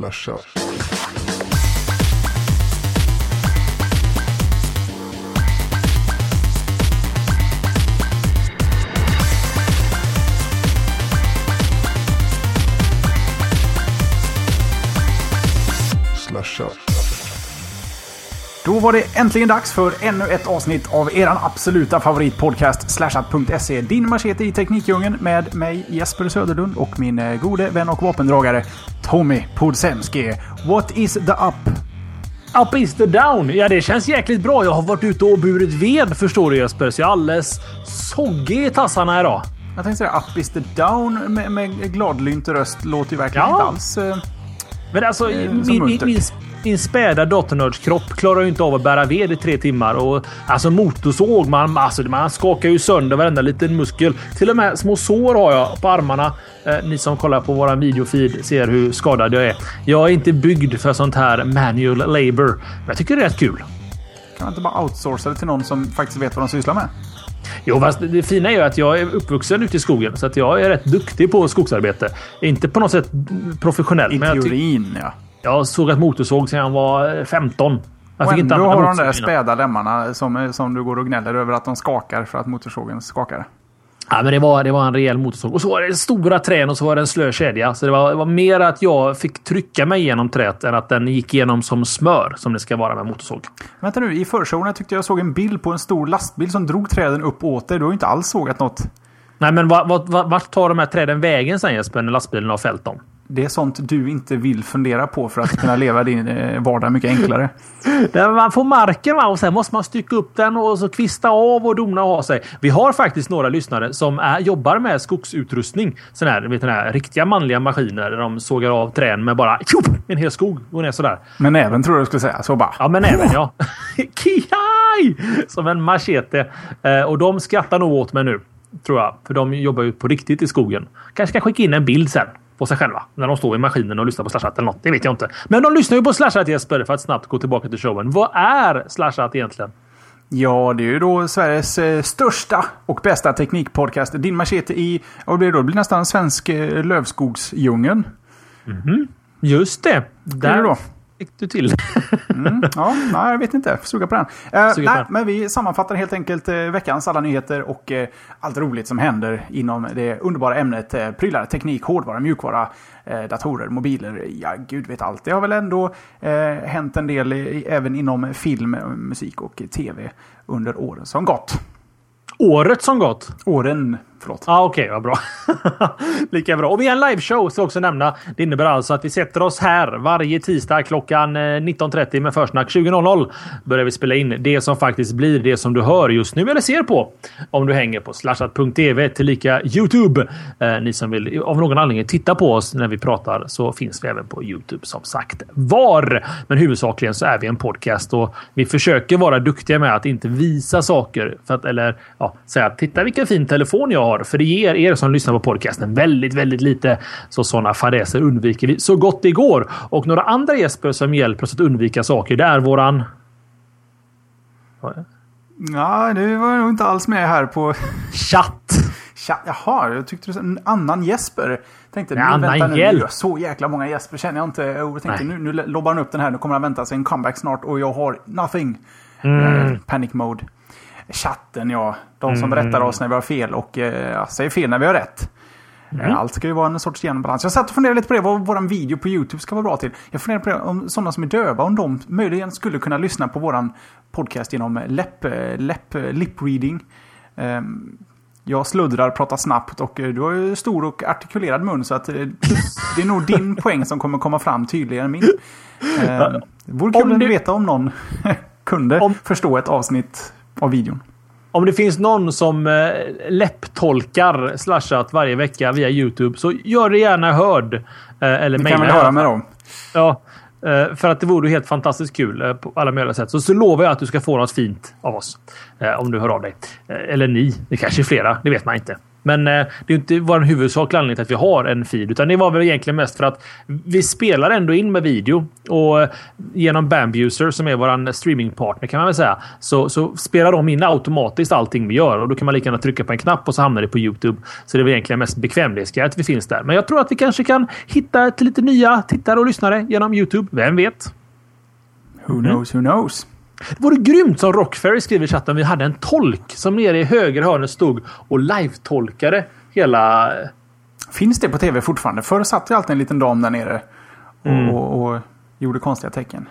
Slasha. Då var det äntligen dags för ännu ett avsnitt av eran absoluta favoritpodcast slashat.se. Din machete i Teknikdjungeln med mig Jesper Söderlund och min eh, gode vän och vapendragare Tommy Podsemski. What is the up? Up is the down. Ja, det känns jäkligt bra. Jag har varit ute och burit ved förstår du Jesper, så jag är alldeles soggig i tassarna idag. Jag tänkte säga up is the down med, med gladlynt röst låter ju verkligen Ja. inte alls... eh, Men alltså, Eh, min, min, min, min späda dotternördskropp klarar ju inte av att bära ved i tre timmar. Och, alltså motorsåg, man, alltså, man skakar ju sönder varenda liten muskel. Till och med små sår har jag på armarna. Eh, ni som kollar på våran videofeed ser hur skadad jag är. Jag är inte byggd för sånt här manual labor. Men jag tycker det är rätt kul. Kan man inte bara outsourca det till någon som faktiskt vet vad de sysslar med? Jo, fast det fina är ju att jag är uppvuxen ute i skogen, så att jag är rätt duktig på skogsarbete. Inte på något sätt professionell, I teorin, ja. Jag har sågat motorsåg sedan jag var eh, 15. Jag Och fick inte ändå använda har de där späda lemmarna som, som du går och gnäller över att de skakar för att motorsågen skakar. Ja, men det var, det var en rejäl motorsåg. Och så var det stora trän och så var det en slö kedja. Så det var, det var mer att jag fick trycka mig igenom träet än att den gick igenom som smör, som det ska vara med motorsåg. Vänta nu, i förshowen tyckte jag såg en bild på en stor lastbil som drog träden upp åt dig. Du har ju inte alls sågat något. Nej, men vart, vart, vart- vart tar de här träden vägen sen Jesper, när lastbilen har fällt dem? Det är sånt du inte vill fundera på för att kunna leva din eh, vardag mycket enklare. Man får marken va? och sen måste man stycka upp den och så kvista av och dona och ha sig. Vi har faktiskt några lyssnare som är, jobbar med skogsutrustning. Sån här, vet, den här riktiga manliga maskiner där de sågar av trän med bara tjopp, en hel skog. Går ner sådär. Men även tror jag du skulle säga. Så bara. Ja, men även ja. Kiai! Som en machete. Eh, och de skrattar nog åt mig nu. Tror jag. För de jobbar ju på riktigt i skogen. Kanske ska skicka in en bild sen. På sig själva. När de står i maskinen och lyssnar på Slashat eller något. Det vet jag inte. Men de lyssnar ju på Slashat Jesper. För att snabbt gå tillbaka till showen. Vad är Slashat egentligen? Ja, det är ju då Sveriges eh, största och bästa teknikpodcast. Din machete i, vad blir det då? Det blir nästan svensk eh, lövskogsdjungeln. Just det. Där Där då. Fick du till. Ja, nej, jag vet inte. Suga på den. Eh, Suga på nej, den. men vi sammanfattar helt enkelt eh, veckans alla nyheter och eh, allt roligt som händer inom det underbara ämnet eh, prylar, teknik, hårdvara, mjukvara, eh, datorer, mobiler. Ja, gud vet allt. Det har väl ändå eh, hänt en del i, även inom film, musik och tv under åren som gått. Året som gått. Åren, förlåt. Ja, ah, okej, vad bra. Lika bra. Och vi har en liveshow, ska jag också nämna. Det innebär alltså att vi sätter oss här varje tisdag klockan eh, 19.30 med försnack 20.00. Börjar vi spela in det som faktiskt blir det som du hör just nu eller ser på. Om du hänger på slashat.tv tillika Youtube. Eh, ni som vill av någon anledning titta på oss när vi pratar så finns vi även på Youtube som sagt var. Men huvudsakligen så är vi en podcast och vi försöker vara duktiga med att inte visa saker för att eller ja, säga att titta vilken fin telefon jag har. För det ger er som lyssnar på podcasten väldigt, väldigt lite. Så sådana fadäser undviker vi så gott det går. Och några andra Jesper som hjälper oss att undvika saker. Det är våran. Ja, du var nog inte alls med här på... Chatt. Tja, jaha, jag tyckte du sa en annan Jesper. Tänkte, En nu, vänta, nu, hjälp. så jäkla många Jesper känner jag inte. Jag tänkte, Nej. nu, nu lobbar han upp den här. Nu kommer han vänta sig en comeback snart och jag har nothing. Mm. Eh, panic mode. Chatten, ja. De som rättar oss när vi har fel och eh, ja, säger fel när vi har rätt. Mm. Eh, Allt ska ju vara en sorts genombalans. Jag satt och funderade lite på det, vad vår video på YouTube ska vara bra till. Jag funderade på det, om sådana som är döva, om de möjligen skulle kunna lyssna på våran podcast genom läpp, eh, läpp, lip reading. Ehm, jag sluddrar, pratar snabbt och du har ju stor och artikulerad mun så att det är nog din poäng som kommer komma fram tydligare än min. Ehm, Det vore kul Om att du- veta om någon kunde Om- förstå ett avsnitt av videon. Om det finns någon som eh, läpptolkar slashat varje vecka via Youtube så gör det gärna hörd. Eh, eller Det kan vi höra med dem. Ja, eh, för att det vore helt fantastiskt kul eh, på alla möjliga sätt. Så, så lovar jag att du ska få något fint av oss. eh, Om du hör av dig. Eh, Eller ni. Det kanske är flera. Det vet man inte. Men eh, det är inte vår huvudsakliga anledning till att vi har en feed. Utan det var väl egentligen mest för att vi spelar ändå in med video. Och eh, genom Bambuser som är vår streamingpartner kan man väl säga. Så, så spelar de in automatiskt allting vi gör. Och då kan man lika gärna trycka på en knapp och så hamnar det på Youtube. Så det är väl egentligen mest bekvämlighetsgrejer att vi finns där. Men jag tror att vi kanske kan hitta lite nya tittare och lyssnare genom Youtube. Vem vet? Who knows, who knows? Det vore grymt som Rockferry skriver i chatten. Vi hade en tolk som nere i höger hörnet stod och live-tolkade hela... Finns det på tv fortfarande? Förr satt ju alltid en liten dam där nere och, mm. och, och gjorde konstiga tecken.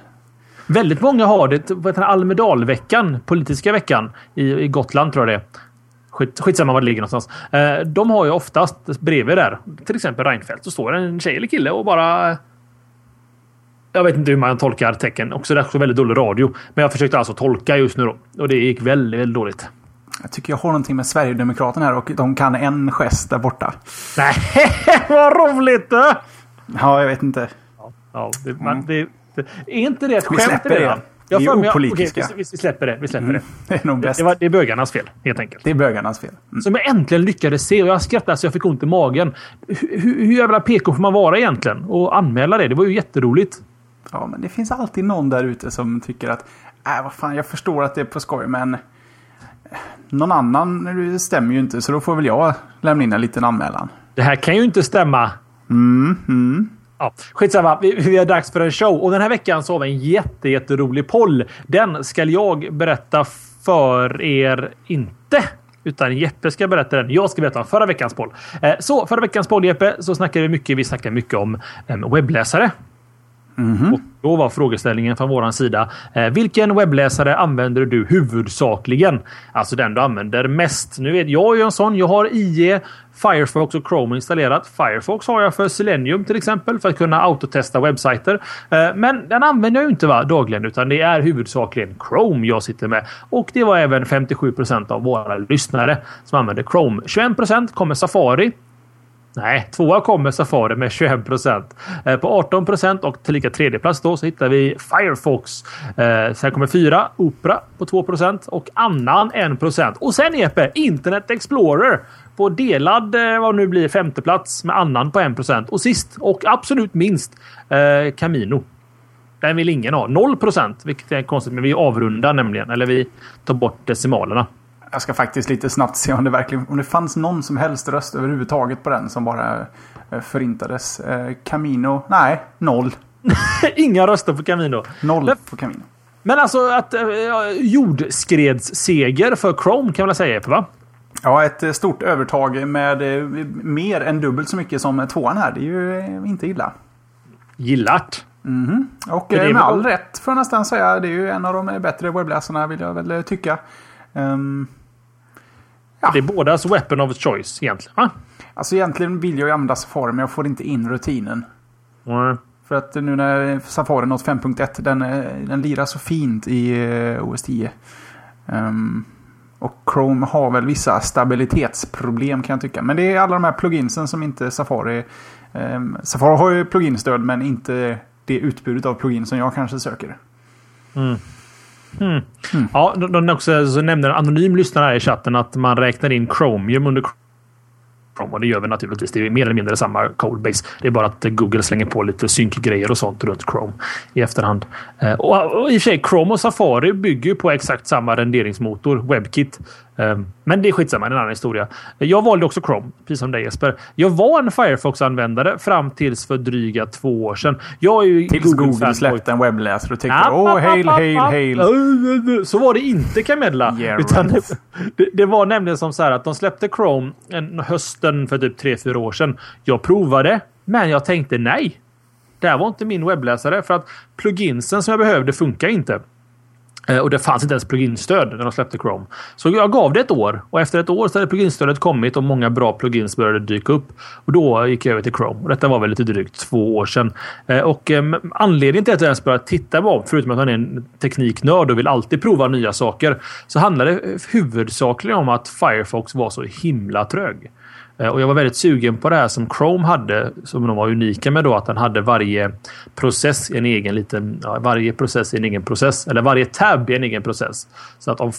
Väldigt många har det. Almedalveckan, politiska veckan i, i Gotland tror jag det är. Skit, skitsamma var det ligger någonstans. Eh, de har ju oftast bredvid där, till exempel Reinfeldt, så står en tjej eller kille och bara jag vet inte hur man tolkar tecken. Också det är väldigt dålig radio. Men jag försökte alltså tolka just nu då. Och det gick väldigt, väldigt dåligt. Jag tycker jag har någonting med Sverigedemokraterna här och de kan en gest där borta. Nej, vad roligt! Då! Ja, jag vet inte. Ja, det, man, det, det, är inte det ett skämt? Vi släpper det. Jag vi är opolitiska. Okej, vi, vi, släpper det. Vi släpper mm. det. Det är nog bäst. Det, var, det är bögarnas fel, helt enkelt. Det är bögarnas fel. Mm. Som jag äntligen lyckades se. Och jag skrattade så jag fick ont i magen. Hur, hur jävla PK får man vara egentligen? Och anmäla det. Det var ju jätteroligt. Ja, men det finns alltid någon där ute som tycker att äh, vad fan, jag förstår att det är på skoj, men eh, någon annan stämmer ju inte, så då får väl jag lämna in en liten anmälan. Det här kan ju inte stämma. Mm, mm. Ja, skitsamma, vi, vi är dags för en show. Och den här veckan så har vi en jätte, jätterolig poll. Den ska jag berätta för er inte. Utan Jeppe ska berätta den. Jag ska berätta om förra veckans poll. Eh, så förra veckans poll Jeppe, så snackade vi mycket. Vi snackade mycket om webbläsare. Mm -hmm. Och då var frågeställningen från våran sida. Eh, vilken webbläsare använder du huvudsakligen? Alltså den du använder mest. Nu vet jag ju en sån. Jag har IE, Firefox och Chrome installerat. Firefox har jag för Selenium till exempel för att kunna autotesta webbsajter. Eh, men den använder jag inte va, dagligen utan det är huvudsakligen Chrome jag sitter med. Och det var även 57% av våra lyssnare som använder Chrome. 21% kommer Safari. Nej, tvåa kommer Safari med 21 procent. Eh, på 18 procent och tillika tredjeplats då så hittar vi Firefox. Eh, sen kommer fyra Opera på 2 procent och annan 1 procent. Och sen Epe, Internet Explorer på delad eh, vad nu blir femteplats med annan på 1 procent. Och sist och absolut minst Camino. Den vill ingen ha. 0 procent, vilket är konstigt, men vi avrundar nämligen. Eller vi tar bort decimalerna. Jag ska faktiskt lite snabbt se om det verkligen om det fanns någon som helst röst överhuvudtaget på den som bara eh, förintades. Eh, Camino? Nej, noll. Inga röster på Camino. Noll men, på Camino. Men alltså att eh, jordskredsseger för Chrome kan man säga, va? Ja, ett eh, stort övertag med mer än dubbelt så mycket som tvåan här. Det är ju inte illa. Gillat. Mm -hmm. Och med all rätt får jag nästan säga. Det är ju en av de bättre webbläsarna vill jag väl tycka. Um, Ja. Det är bådas weapon of choice egentligen. Va? Alltså egentligen vill jag ju använda Safari men jag får inte in rutinen. Mm. För att nu när Safari nått 5.1 den, eh, den lirar så fint i OS 10. Um, och Chrome har väl vissa stabilitetsproblem kan jag tycka. Men det är alla de här pluginsen som inte Safari... Um, Safari har ju pluginstöd men inte det utbudet av plugin som jag kanske söker. Mm. Mm. Mm. Ja, de, de också, så nämnde en anonym lyssnare här i chatten att man räknar in Chromium under Chrome. Och det gör vi naturligtvis. Det är mer eller mindre samma codebase. Det är bara att Google slänger på lite synkgrejer och sånt runt Chrome i efterhand. Eh, och, och i och för sig, Chrome och Safari bygger på exakt samma renderingsmotor, WebKit. Ehm, men det är skitsamma, en annan historia. Jag valde också Chrome, precis som dig Jesper. Jag var en Firefox-användare fram tills för dryga två år sedan. Jag är ju tills Google, Google släppte en webbläsare och tyckte åh, hail, hail, hail. Så var det inte Camilla. Yeah, utan right. det, det, var nämligen som så här att de släppte Chrome en hösten för typ tre fyra år sedan. Jag provade, men jag tänkte nej. Det här var inte min webbläsare för att pluginsen som jag behövde funkar inte. Eh, och det fanns inte ens pluginstöd när de släppte Chrome. Så jag gav det ett år och efter ett år så hade pluginstödet kommit och många bra plugins började dyka upp. Och då gick jag över till Chrome. Och detta var väl lite drygt två år sedan. Eh, och eh, anledningen till att jag ens började titta på, förutom att man är en tekniknörd och vill alltid prova nya saker, så handlade det huvudsakligen om att Firefox var så himla trög. Eh, och jag var väldigt sugen på det här som Chrome hade, som de var unika med då, att den hade varje process i en egen liten... Ja, varje process i en egen process. Eller varje tab i en egen process. Så att om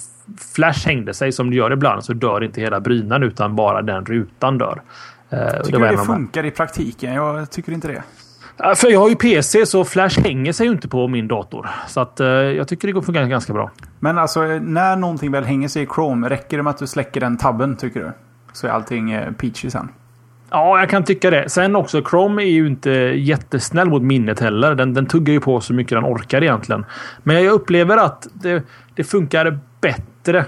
Flash hängde sig som det gör ibland så dör inte hela brynan utan bara den rutan dör. Eh, tycker det du det funkar i praktiken? Jag tycker inte det. För jag har ju PC så Flash hänger sig ju inte på min dator. Så att, eh, jag tycker det funkar ganska bra. Men alltså när någonting väl hänger sig i Chrome, räcker det med att du släcker den tabben tycker du? Så är allting eh, peachy sen. Ja, jag kan tycka det. Sen också, Chrome är ju inte jättesnäll mot minnet heller. Den, den tuggar ju på så mycket den orkar egentligen. Men jag upplever att det, det funkar bättre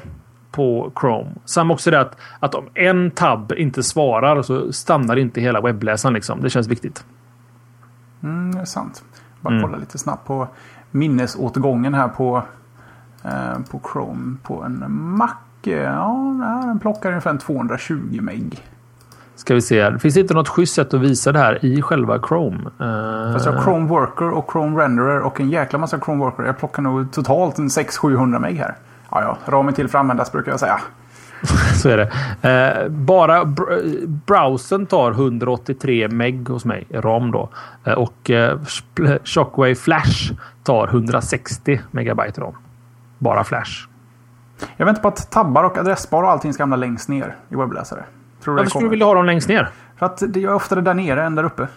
på Chrome. Samma också det att, att om en tab inte svarar så stannar inte hela webbläsaren. Liksom. Det känns viktigt. Mm, det är sant. Bara mm. kolla lite snabbt på minnesåtgången här på, eh, på Chrome. På en Mac. Ja, den plockar ungefär 220 meg. Ska vi se. Finns det inte något schysst sätt att visa det här i själva Chrome? Uh... Fast jag har Chrome Worker och Chrome Renderer och en jäkla massa Chrome Worker. Jag plockar nog totalt en 600-700 meg här. Ja, ja. Ramen till för användas brukar jag säga. Så är det. Eh, bara br browsern tar 183 meg hos mig, ram då. Eh, och eh, Shockwave Flash tar 160 megabyte ram. Bara Flash. Jag väntar på att tabbar och adressbar och allting ska hamna längst ner i webbläsare. Tror Varför skulle du vilja ha dem längst ner? För att det är oftare där nere än där uppe.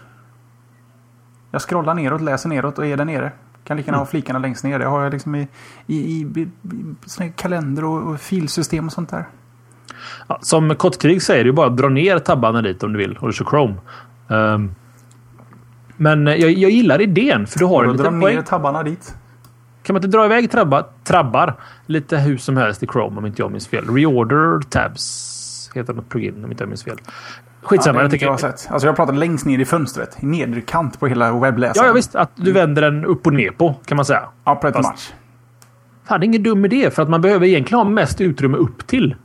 Jag scrollar neråt, läser neråt och är där nere. Kan lika gärna mm. ha flikarna längst ner. Det har jag liksom i, i, i, i kalender och, och filsystem och sånt där. Ja, som Kottkrig säger, det är bara att dra ner tabbarna dit om du vill och du kör Chrome. Um, men jag, jag gillar idén för du har en liten dra ner tabbarna dit. Kan man inte dra iväg trabba, trabbar lite hur som helst i Chrome om inte jag minns fel? Reorder tabs heter något plugin om inte jag minns fel. Skitsamma. Ja, jag, tycker jag, sett. Alltså jag pratar längst ner i fönstret. I nedre kant på hela webbläsaren. Ja, ja visst. Att du vänder den upp och ner på kan man säga. Ja, pretty Fast, much. Fan, det är ingen dum idé. För att man behöver egentligen ha mest utrymme upp till.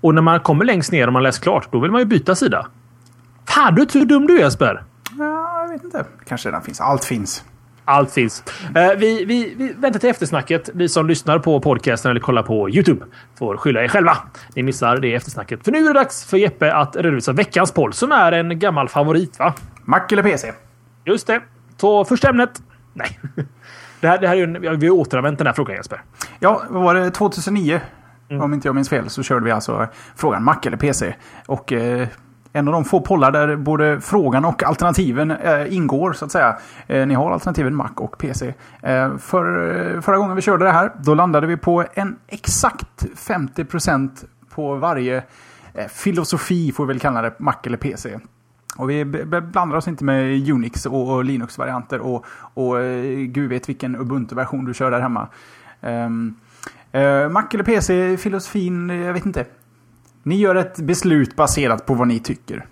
Och när man kommer längst ner och man läst klart, då vill man ju byta sida. Fan, du hur dum du är Jesper. Ja, jag vet inte. Kanske redan finns. Allt finns. Allt finns. Uh, vi, vi, vi väntar till eftersnacket. Vi som lyssnar på podcasten eller kollar på Youtube får skylla er själva. Ni missar det eftersnacket. För nu är det dags för Jeppe att redovisa veckans poll som är en gammal favorit, va? Mac eller PC? Just det. Så första ämnet. Nej. Det här, det här är ju vi har återanvänt den här frågan Jesper. Ja, vad var det? 2009? Mm. Om inte jag minns fel så körde vi alltså frågan Mac eller PC. Och eh, en av de få pollar där både frågan och alternativen eh, ingår så att säga. Eh, ni har alternativen Mac och PC. Eh, för, eh, förra gången vi körde det här, då landade vi på en exakt 50% på varje eh, filosofi, får vi väl kalla det, Mac eller PC. Och vi blandar oss inte med Unix och, och Linux-varianter och, och eh, gud vet vilken Ubuntu-version du kör där hemma. Ehm, eh, Mac eller PC, filosofin, jag vet inte. Ni gör ett beslut baserat på vad ni tycker.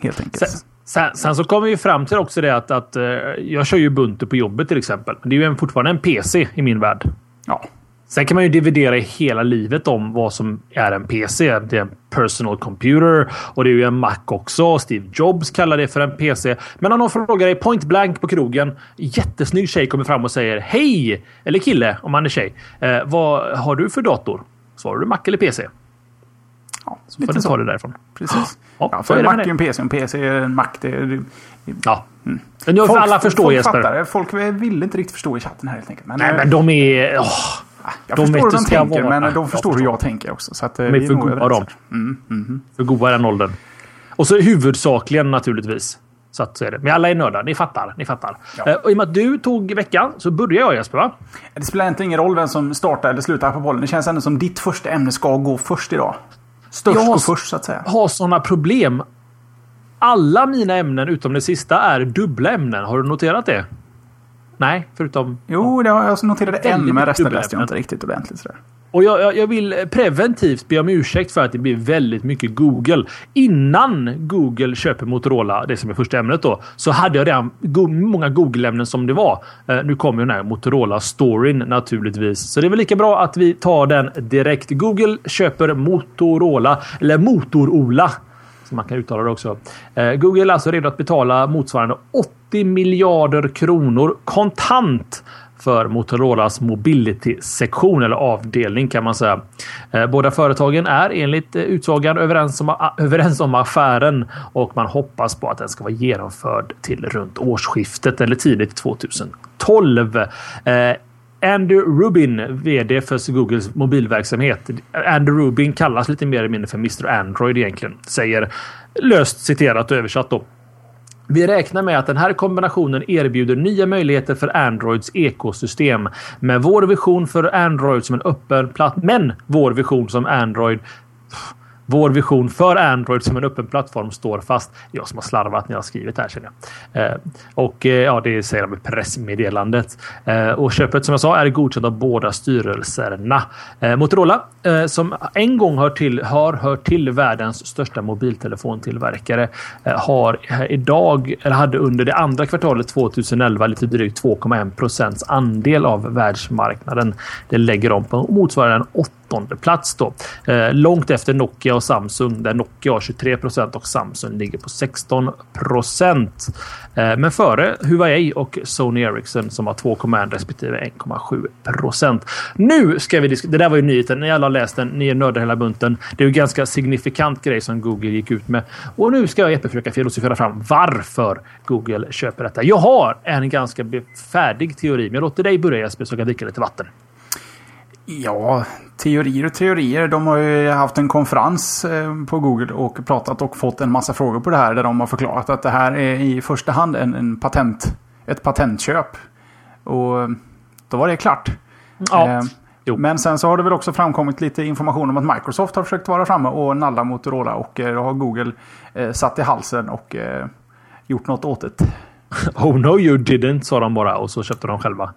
Helt enkelt. Sen, sen, sen så kommer vi fram till också det att, att uh, jag kör ju Ubuntu på jobbet till exempel. Det är ju en, fortfarande en PC i min värld. Ja. Sen kan man ju dividera i hela livet om vad som är en PC. Det är en personal computer och det är ju en Mac också. Steve Jobs kallar det för en PC. Men om någon frågar dig point blank på krogen. Jättesnygg tjej kommer fram och säger Hej! Eller kille om han är tjej. Eh, vad har du för dator? Svarar du Mac eller PC? Så får du ta det därifrån. Precis. Ja, ja för en Mac är en PC. En PC är en Mac. Det är, ja. Mm. Men nu folk, alla förstår folk Jesper. Fattar, folk vill inte riktigt förstå i chatten här helt enkelt. Men, Nej, men de är... Oh. Jag de förstår hur de tänker, vara. men de förstår hur jag tänker också. Så att, de är för goa de. Mm, mm, för goa den åldern. Och så huvudsakligen naturligtvis. Så att så är det. Men alla är nördar. Ni fattar. Ni fattar. Ja. Uh, och I och med att du tog veckan så börjar jag Jesper va? Det spelar egentligen ingen roll vem som startar eller slutar på bollen. Det känns ändå som ditt första ämne ska gå först idag. Störst och först så att säga. Jag har sådana problem. Alla mina ämnen utom det sista är dubbla ämnen. Har du noterat det? Nej, förutom... Jo, det har jag noterade en, men resten läste jag inte riktigt ordentligt. Sådär. Och jag, jag, jag, vill preventivt be om ursäkt för att det blir väldigt mycket Google. Innan Google köper Motorola, det som är första ämnet då, så hade jag redan go många Google-ämnen som det var. Uh, nu kommer ju den här Motorola-storyn naturligtvis. Så det är väl lika bra att vi tar den direkt. Google köper Motorola, eller Motorola så man kan uttala det också. Eh, Google är alltså redo att betala motsvarande 80 miljarder kronor kontant för Motorolas Mobility-sektion eller avdelning kan man säga. Eh, båda företagen är enligt eh, utsagan överens om, överens om affären och man hoppas på att den ska vara genomförd till runt årsskiftet eller tidigt 2012. Andrew Rubin, VD för Googles mobilverksamhet. Andrew Rubin kallas lite mer eller mindre för Mr Android egentligen. Säger löst citerat och översatt då. Vi räknar med att den här kombinationen erbjuder nya möjligheter för Androids ekosystem. Med vår vision för Android som en öppen platt, men vår vision som Android vår vision för Android som en öppen plattform står fast. Jag som har slarvat när jag har skrivit det här känner jag. Eh, och eh, ja, det säger de i pressmeddelandet. Eh, och köpet som jag sa är godkänt av båda styrelserna. Eh, Motorola eh, som en gång hör till, har hört till världens största mobiltelefontillverkare eh, har eh, idag eller hade under det andra kvartalet 2011 lite drygt 2,1 procents andel av världsmarknaden. Det lägger de på motsvarande en åttonde plats då. Eh, långt efter Nokia och Samsung där Nokia har 23 procent och Samsung ligger på 16 procent. Eh, men före Huawei och Sony Ericsson som har 2,1 respektive 1,7 procent. Nu ska vi diskutera. Det där var ju nyheten. Ni alla har läst den. Ni är nördar hela bunten. Det är ju ganska signifikant grej som Google gick ut med. Och nu ska jag Jeppe försöka filosofera fram varför Google köper detta. Jag har en ganska färdig teori, men jag låter dig börja Jesper så jag kan dricka lite vatten. Ja, teorier och teorier. De har ju haft en konferens eh, på Google och pratat och fått en massa frågor på det här. Där de har förklarat att det här är i första hand en, en patent, ett patentköp. Och då var det klart. Ja. Eh, men sen så har det väl också framkommit lite information om att Microsoft har försökt vara framme och nalla Motorola. Och eh, då har Google eh, satt i halsen och eh, gjort något åt det. Oh no you didn't, sa de bara och så köpte de själva.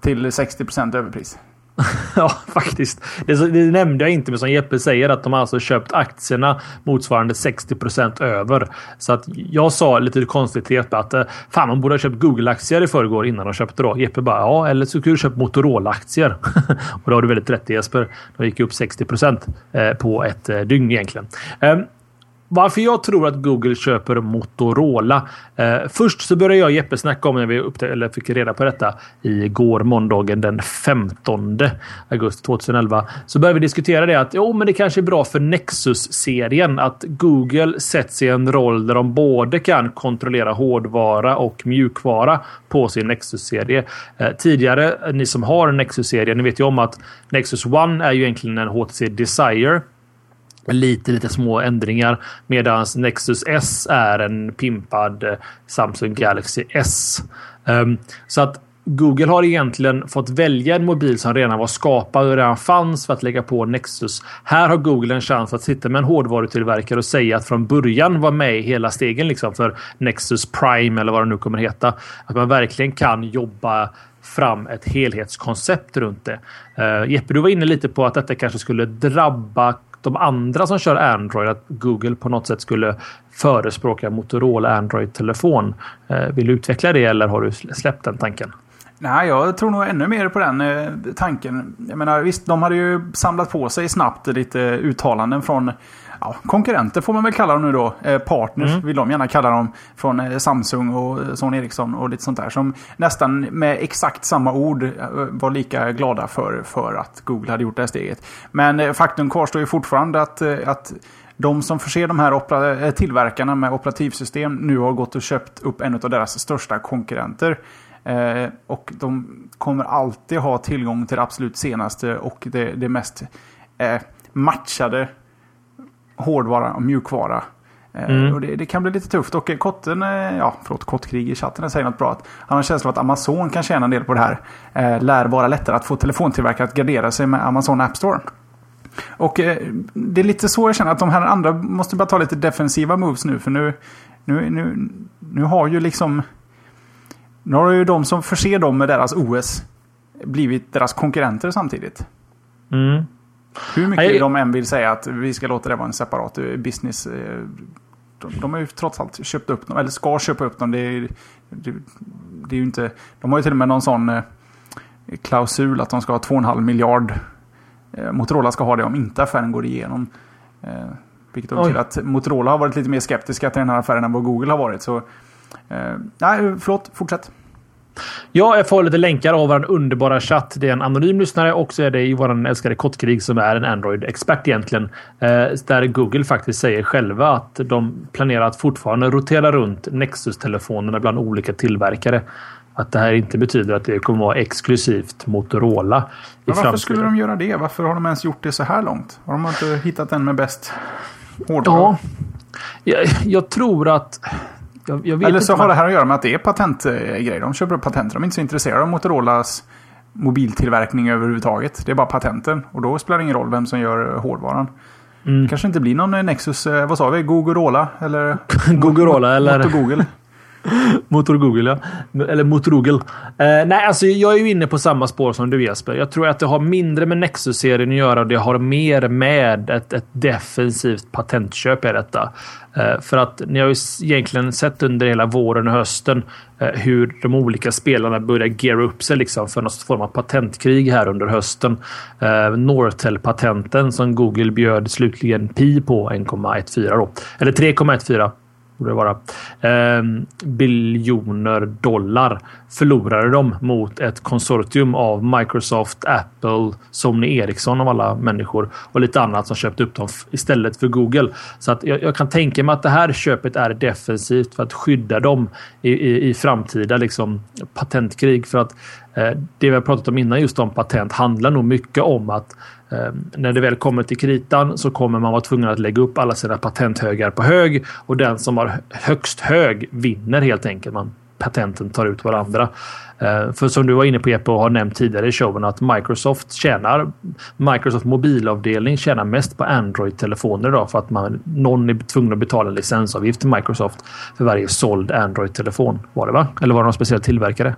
Till 60% överpris. ja, faktiskt. Det, det, nämnde jag inte, men som Jeppe säger att de har alltså köpt aktierna motsvarande 60% över. Så att jag sa lite konstigt till Jeppe att eh, fan, de borde ha köpt Google-aktier i förrgår innan de köpte då. Jeppe bara ja, eller så kunde du köpt Motorola-aktier. och då har du väldigt rätt Jesper. De gick upp 60 eh, på ett eh, dygn egentligen. Ehm, varför jag tror att Google köper Motorola. Eh, först så började jag och Jeppe snacka om när vi upptäckte, eller fick reda på detta igår måndagen den 15 augusti 2011. Så började vi diskutera det att jo, men det kanske är bra för Nexus-serien att Google sätts i en roll där de både kan kontrollera hårdvara och mjukvara på sin Nexus-serie. Eh, tidigare, ni som har Nexus-serien, ni vet ju om att Nexus One är ju egentligen en HTC Desire Lite, lite små ändringar. Medan Nexus S är en pimpad eh, Samsung Galaxy S. Um, så att Google har egentligen fått välja en mobil som redan var skapad och redan fanns för att lägga på Nexus. Här har Google en chans att sitta med en hårdvarutillverkare och säga att från början var med i hela stegen liksom för Nexus Prime eller vad det nu kommer heta. Att man verkligen kan jobba fram ett helhetskoncept runt det. Uh, Jeppe, du var inne lite på att detta kanske skulle drabba de andra som kör Android att Google på något sätt skulle förespråka Motorola Android-telefon. Eh, vill du utveckla det eller har du släppt den tanken? Nej, jag tror nog ännu mer på den eh, tanken. Jag menar, visst, de hade ju samlat på sig snabbt lite uttalanden från ja, konkurrenter får man väl kalla dem nu då. Eh, partners mm. vill de gärna kalla dem. Från eh, Samsung och Sony Ericsson och lite sånt där. Som nästan med exakt samma ord eh, var lika glada för, för att Google hade gjort det här steget. Men eh, faktum kvarstår ju fortfarande att, eh, att de som förser de här eh, tillverkarna med operativsystem nu har gått och köpt upp en av deras största konkurrenter. Eh, och de kommer alltid ha tillgång till det absolut senaste och det, det mest eh, matchade hårdvara och mjukvara. Eh, mm. Och det, det, kan bli lite tufft. Och Kotten, eh, ja förlåt, Kottkrig i chatten säger något bra. Att han har en känsla av att Amazon kan tjäna en del på det här. Eh, lär vara lättare att få telefontillverkare att gardera sig med Amazon App Store. Och eh, det är lite så jag känner att de här andra måste bara ta lite defensiva moves nu. För nu, nu, nu, nu har ju liksom... Nu har ju de som förser dem med deras OS blivit deras konkurrenter samtidigt. Mm. Hur mycket Nej. de än vill säga att vi ska låta det vara en separat eh, business. Eh, de, de har ju trots allt köpt upp dem, eller ska köpa upp dem. Det är, det, det är ju inte, de har ju till och med någon sån eh, klausul att de ska ha 2,5 miljard. Motorola ska ha det om inte affären går igenom. Vilket betyder att Motorola har varit lite mer skeptiska till den här affären än vad Google har varit. Så, nej, förlåt, fortsätt. Ja, jag får lite länkar av vår underbara chatt. Det är en anonym lyssnare och så är det vår älskade Kottkrig som är en Android-expert egentligen. Eh, där Google faktiskt säger själva att de planerar att fortfarande rotera runt Nexus-telefonerna bland olika tillverkare. Att det här inte betyder att det kommer vara exklusivt Motorola. Men varför framtiden. skulle de göra det? Varför har de ens gjort det så här långt? Har de inte hittat den med bäst hårdvara? Ja, jag, jag tror att jag, jag Eller så har det här att göra med att det är patentgrejer. De köper upp patent. De är inte så intresserade av Motorolas mobiltillverkning överhuvudtaget. Det är bara patenten. Och då spelar det ingen roll vem som gör hårdvaran. Mm. Det kanske inte blir någon Nexus, eh, vad sa vi? Google Eller? Google eller? Google. Motor Google, ja. Eller Motor Google. Eh, nej, alltså jag är ju inne på samma spår som du Jesper. Jag tror att det har mindre med Nexus-serien att göra. och Det har mer med ett, ett defensivt patentköp i detta. Eh, för att ni har ju egentligen sett under hela våren och hösten eh, hur de olika spelarna börjar geara upp sig liksom för någon form av patentkrig här under hösten. Eh, Nortel-patenten som Google bjöd slutligen pi på 1,14 då. Eller 3,14 borde det vara, eh, biljoner dollar förlorade de mot ett konsortium av Microsoft, Apple, Sony Ericsson av alla människor och lite annat som köpte upp dem istället för Google. Så att jag, jag kan tänka mig att det här köpet är defensivt för att skydda dem i, i, i framtida liksom, patentkrig. För att Eh, det vi har pratat om innan just om patent handlar nog mycket om att ehm, när det väl kommer till kritan så kommer man vara tvungen att lägga upp alla sina patenthögar på hög och den som har högst hög vinner helt enkelt. Man, patenten tar ut varandra. Eh, för som du var inne på Jeppe och har nämnt tidigare i showen att Microsoft tjänar Microsoft mobilavdelning tjänar mest på Android-telefoner idag för att man, någon är tvungen att betala licensavgift till Microsoft för varje såld Android-telefon. Var det va? Eller var det någon speciell tillverkare?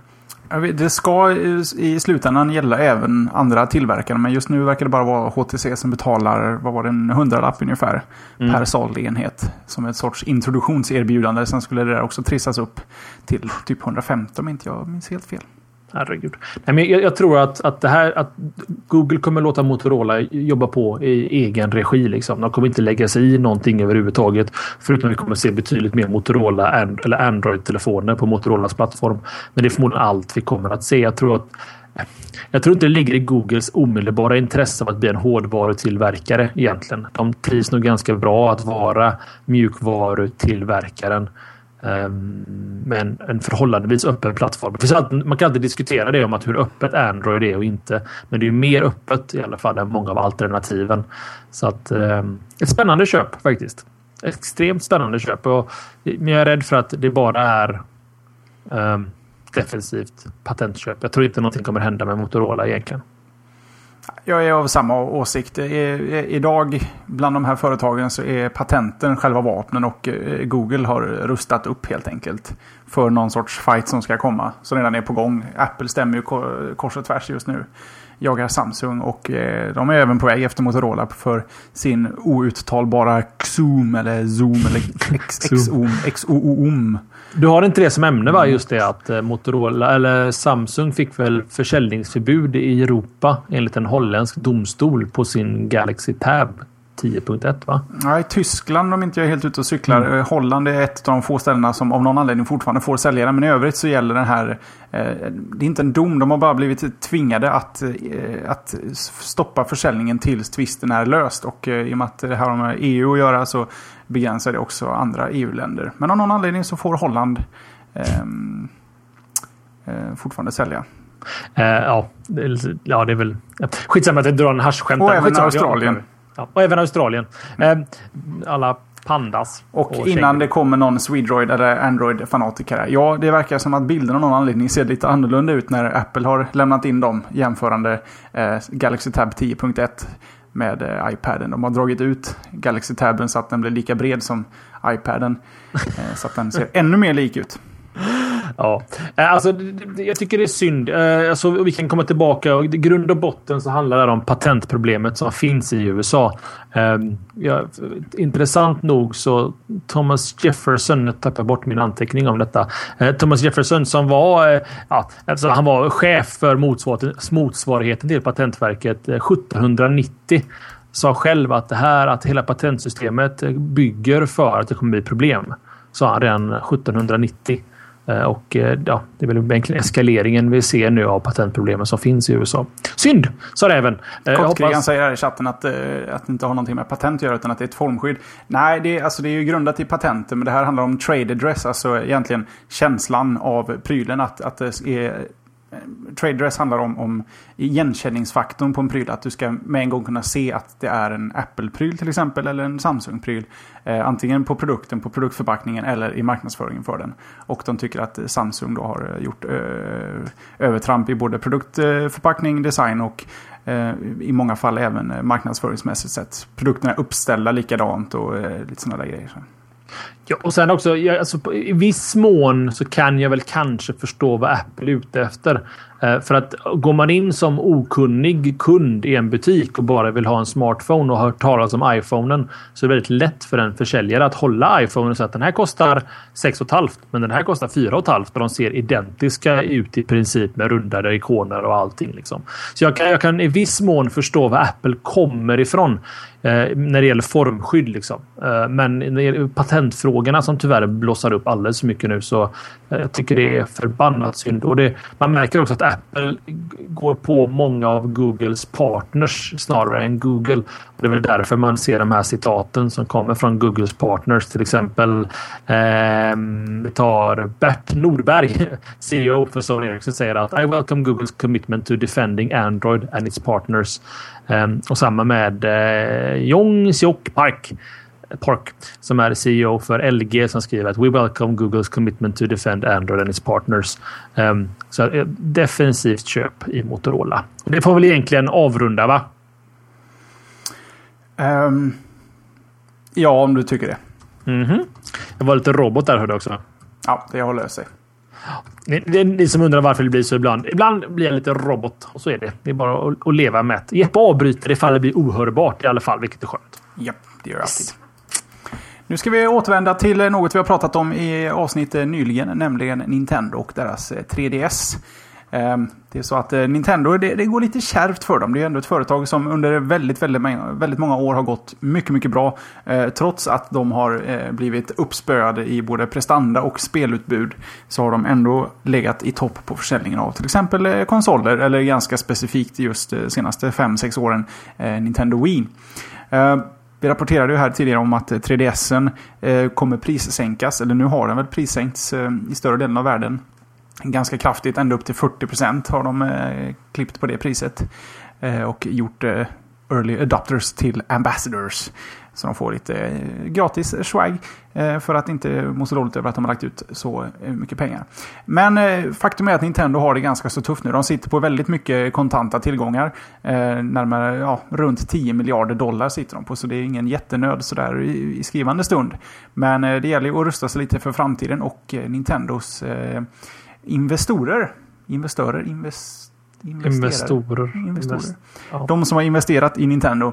Det ska i slutändan gälla även andra tillverkare. Men just nu verkar det bara vara HTC som betalar, vad var det, en hundralapp ungefär. Mm. Per såld enhet. Som ett sorts introduktionserbjudande. Sen skulle det där också trissas upp till typ 150 om inte jag minns helt fel. Herregud. Nej, men jag, jag, tror att, att, det här, att Google kommer låta Motorola jobba på i egen regi. Liksom. De kommer inte lägga sig i någonting överhuvudtaget. Förutom att vi kommer se betydligt mer Motorola and, eller Android-telefoner på Motorolas plattform. Men det är förmodligen allt vi kommer att se. Jag tror att jag tror inte det ligger i Googles omedelbara intresse av att bli en hårdvarutillverkare egentligen. De trivs nog ganska bra att vara mjukvarutillverkaren. Ehm, med en, förhållandevis öppen plattform. man kan alltid diskutera det om att hur öppet Android är och inte. Men det är mer öppet i alla fall än många av alternativen. Så att ehm, ett spännande köp faktiskt. Extremt spännande köp. Och, men jag är rädd för att det bara är um, defensivt patentköp. Jag tror inte någonting kommer hända med Motorola egentligen. Jag är av samma åsikt. Idag bland de här företagen så är patenten själva vapnen och eh, Google har rustat upp helt enkelt. För någon sorts fight som ska komma. Som redan är på gång. Apple stämmer ju kors och tvärs just nu. Jagar Samsung och eh, de är även på väg efter Motorola för sin outtalbara Xoom eller Zoom eller XOOM. Du har inte det som ämne va? Just det att eh, Motorola eller Samsung fick väl försäljningsförbud i Europa enligt en holländsk domstol på sin Galaxy Tab 10.1 va? Ja, i Tyskland om inte jag är helt ute och cyklar. Mm. Eh, Holland är ett av de få ställena som av någon anledning fortfarande får sälja den. Men i övrigt så gäller den här... Eh, det är inte en dom. De har bara blivit tvingade att, eh, att stoppa försäljningen tills tvisten är löst. Och eh, i och med att det här har med EU att göra så begränsar det också andra EU-länder. Men av någon anledning så får Holland ehm, eh, fortfarande sälja. Uh, ja, ja, det är väl... Skitsamma att jag drar en haschskämt. Och även Australien. Ja, och även Australien. Mm. alla pandas. Och, och innan det kommer någon Swedroid eller Android-fanatiker. Ja, det verkar som att bilderna av någon anledning ser lite annorlunda ut när Apple har lämnat in dem jämförande eh, Galaxy Tab 10.1 med eh, iPaden. De har dragit ut Galaxy Taben så att den blir lika bred som iPaden. Eh, så att den ser ännu mer lik ut. Ja, eh, alltså jag tycker det är synd. Eh, alltså, vi kan komma tillbaka. I grund och botten så handlar det om patentproblemet som finns i USA. Ehm, ja, intressant nog så Thomas Jefferson, jag tappar bort min anteckning om detta. Eh, Thomas Jefferson som var, ja, alltså han var chef för motsvarigheten till Patentverket 1790. sa själv att det här att hela patentsystemet bygger för att det kommer bli problem. Sa han redan 1790. Eh, och eh, ja, det är väl egentligen eskaleringen vi ser nu av patentproblemen som finns i USA. Synd, sa räven. Eh, Kortkrigan hoppas... säger här i chatten att, att det inte har någonting med patent att göra utan att det är ett formskydd. Nej, det är, alltså, det är ju grundat i patenter men det här handlar om trade address. Alltså egentligen känslan av prylen. Att, att det är Trade dress handlar om, om igenkänningsfaktorn på en pryl. Att du ska med en gång kunna se att det är en Apple-pryl till exempel. Eller en Samsung-pryl. Eh, antingen på produkten, på produktförpackningen eller i marknadsföringen för den. Och de tycker att Samsung då har eh, gjort eh, övertramp i både produktförpackning, design och eh, i många fall även marknadsföringsmässigt sett. Produkterna är uppställda likadant och eh, lite sådana där grejer. Ja, och sen också, jag, alltså, i viss mån så kan jag väl kanske förstå vad Apple är ute efter. Eh, för att går man in som okunnig kund i en butik och bara vill ha en smartphone och har hört talas om iPhonen så är det väldigt lätt för en försäljare att hålla iPhonen och säga att den här kostar 6,5 men den här kostar 4,5 och de ser identiska ut i princip med rundade ikoner och allting. Liksom. Så jag kan, jag kan i viss mån förstå var Apple kommer ifrån Eh, när det gäller formskydd. Liksom. Eh, men när det gäller patentfrågorna som tyvärr blossar upp alldeles för mycket nu så eh, jag tycker det är förbannat synd. Och det, man märker också att Apple går på många av Googles partners snarare än Google. Det är väl därför man ser de här citaten som kommer från Googles partners. Till exempel eh, tar Bert Nordberg, CEO för Sony Ericsson, säger att I welcome Googles commitment to defending Android and its partners. Eh, och samma med eh, Jong Seok Park Park som är CEO för LG som skriver att We welcome Googles commitment to defend Android and its partners. Um, så eh, defensivt köp i Motorola. Det får väl egentligen avrunda va? Um, ja, om du tycker det. Mm -hmm. Det var lite robot där hörde jag också. Ja, det håller sig. Det är ni som undrar varför det blir så ibland. Ibland blir jag lite robot och så är det. Det är bara att, att leva med det. Jeppe avbryter ifall det blir ohörbart i alla fall, vilket är skönt. Japp, det gör det alltid. Nu ska vi återvända till något vi har pratat om i avsnittet nyligen, nämligen Nintendo och deras 3DS. Ehm, det är så att eh, Nintendo, det, det, går lite kärvt för dem. Det är ändå ett företag som under väldigt, väldigt, väldigt många år har gått mycket, mycket bra. Eh, trots att de har eh, blivit uppspöade i både prestanda och spelutbud. Så har de ändå legat i topp på försäljningen av till exempel eh, konsoler. Eller ganska specifikt just de senaste 5-6 åren Nintendo Wii. Ehm, vi rapporterade ju här tidigare om att 3DSen kommer prissänkas, eller nu har den väl prissänkts i större delen av världen. Ganska kraftigt, ända upp till 40% har de eh, klippt på det priset. Eh, och gjort eh, early adopters till ambassadors. Så de får lite eh, gratis swag eh, för att inte må så dåligt över att de har lagt ut så eh, mycket pengar. Men eh, faktum är att Nintendo har det ganska så tufft nu. De sitter på väldigt mycket kontanta tillgångar. Närmare ja, runt 10 miljarder dollar sitter de på. Så det är ingen jättenöd sådär i, skrivande stund. Men det gäller att rusta sig lite för framtiden och Nintendos investorer. Investörer? Invest. Investorer. Investorer. De som har investerat i Nintendo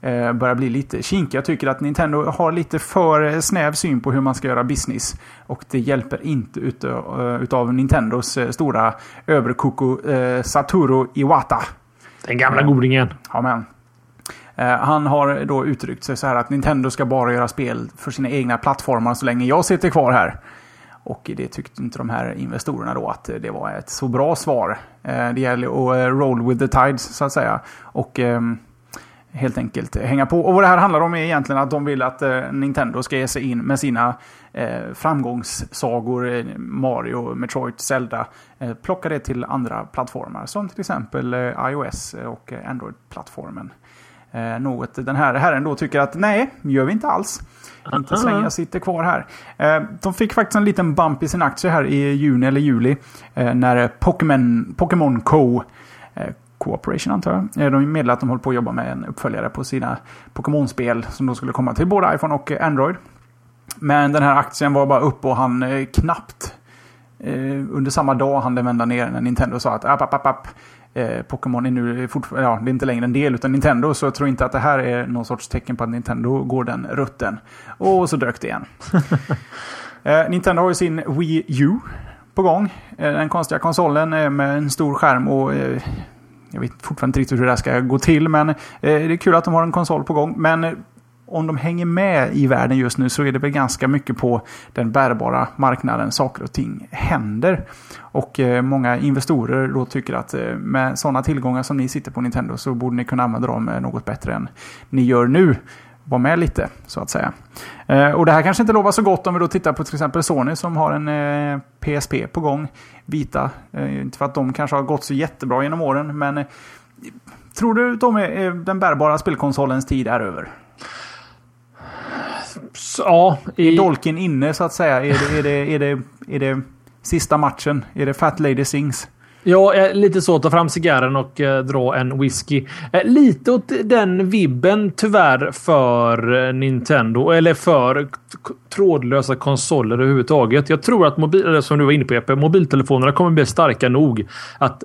eh, börjar bli lite kinkiga. Jag tycker att Nintendo har lite för snäv syn på hur man ska göra business. Och det hjälper inte utav, eh, utav Nintendos eh, stora överkoko eh, Satoru Iwata. Den gamla godingen. Ja, men. Eh, han har då uttryckt sig så här att Nintendo ska bara göra spel för sina egna plattformar så länge jag sitter kvar här. Och det tyckte inte de här investorerna då att det var ett så bra svar. Eh, det gäller att eh, roll with the tides så att säga. Och ehm, helt enkelt hänga på. Och vad det här handlar om är egentligen att de vill att eh, Nintendo ska ge sig in med sina framgångssagor, Mario, Metroid, Zelda. Plocka det till andra plattformar som till exempel iOS och Android-plattformen. Något den här herren då tycker att nej, gör vi inte alls. Inte så länge jag sitter kvar här. Eh, de fick faktiskt en liten bump i sin aktie här i juni eller juli. Eh, när Pokémon, Pokémon Co Cooperation antar jag. De meddelade att de håller på att jobba med en uppföljare på sina Pokémon-spel som då skulle komma till både iPhone och Android. Men den här aktien var bara upp och han eh, knappt eh, under samma dag han den vända ner när Nintendo sa att app, app, app, app. Eh, Pokémon är nu fortfarande, ja, det är inte längre en del utan Nintendo. Så jag tror inte att det här är någon sorts tecken på att Nintendo går den rutten. Och så dök det igen. eh, Nintendo har ju sin Wii U på gång. Eh, den konstiga konsolen med en stor skärm och jag vet fortfarande inte riktigt hur det här ska gå till, men eh, det är kul att de har en konsol på gång. Men eh, om de hänger med i världen just nu så är det väl ganska mycket på den bärbara marknaden saker och ting händer. Och eh, många investorer då tycker att eh, med sådana tillgångar som ni sitter på Nintendo så borde ni kunna använda dem eh, något bättre än ni gör nu. Var med lite, så att säga. Eh, och det här kanske inte lovar så gott om vi då tittar på till exempel Sony som har en eh, PSP på gång. Vita. Eh, inte för att de kanske har gått så jättebra genom åren, men eh, tror du de är, den bärbara spelkonsolens tid är över? Ja, i... Är dolken inne så att säga? Är det, är, det, är, det, är det sista matchen? Är det Fat Lady Sings? Ja, eh, lite så. Ta fram cigarren och eh, dra en whisky. Eh, lite åt den vibben tyvärr för Nintendo. Eller för trådlösa konsoler överhuvudtaget. Jag tror att mobil, som du var inne på Epe, mobiltelefonerna kommer bli starka nog att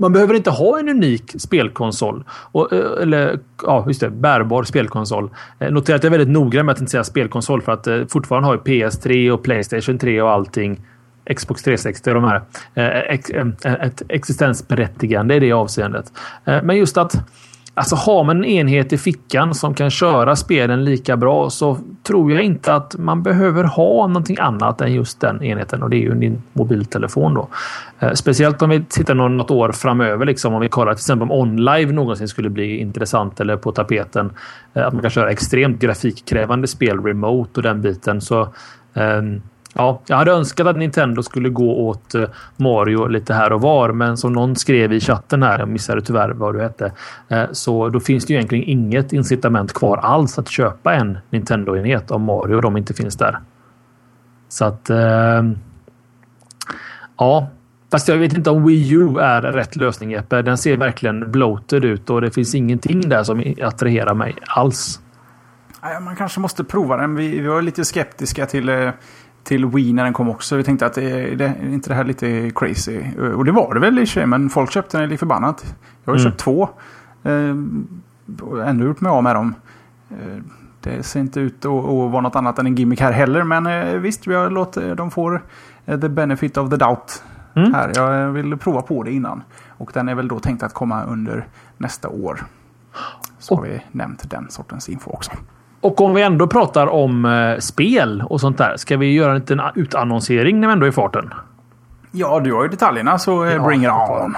man behöver inte ha en unik spelkonsol. Och, eh, eller ja, just det. Bärbar spelkonsol. Eh, notera att jag är väldigt noggrann med att inte säga spelkonsol för att eh, fortfarande har ju PS3 och Playstation 3 och allting. Xbox 360 och de här. Eh, ett existensberättigande i det avseendet. Men just att Alltså har man en enhet i fickan som kan köra spelen lika bra så tror jag inte att man behöver ha någonting annat än just den enheten och det är ju din mobiltelefon då. Eh, speciellt om vi tittar något år framöver, liksom om vi kollar till exempel om OnLive någonsin skulle bli intressant eller på tapeten. Eh, att man kan köra extremt grafikkrävande spel remote och den biten så ehm, Ja, jag hade önskat att Nintendo skulle gå åt eh, Mario lite här och var, men som någon skrev i chatten här, jag missade tyvärr vad du hette, eh, så då finns det ju egentligen inget incitament kvar alls att köpa en Nintendo-enhet om Mario och de inte finns där. Så att... Eh, ja, Fast jag vet inte om Wii U är rätt lösning Jeppe. Den ser verkligen bloated ut och det finns ingenting där som attraherar mig alls. Man kanske måste prova den. Vi var lite skeptiska till till Wii när den kom också. Vi tänkte att är, det, är inte det här lite crazy? Och det var det väl i sig, men folk köpte den lite förbannat. Jag har mm. köpt två. Eh, ändå gjort mig av med dem. Eh, det ser inte ut att, vara något annat än en gimmick här heller. Men eh, visst, vi har låtit, de får eh, the benefit of the doubt mm. här. Jag vill prova på det innan. Och den är väl då tänkt att komma under nästa år. Så har vi nämnt den sortens info också. Och om vi ändå pratar om eh, spel och sånt där. Ska vi göra en liten utannonsering när vi ändå är i farten? Ja, du har ju detaljerna så eh, ja, bring it on.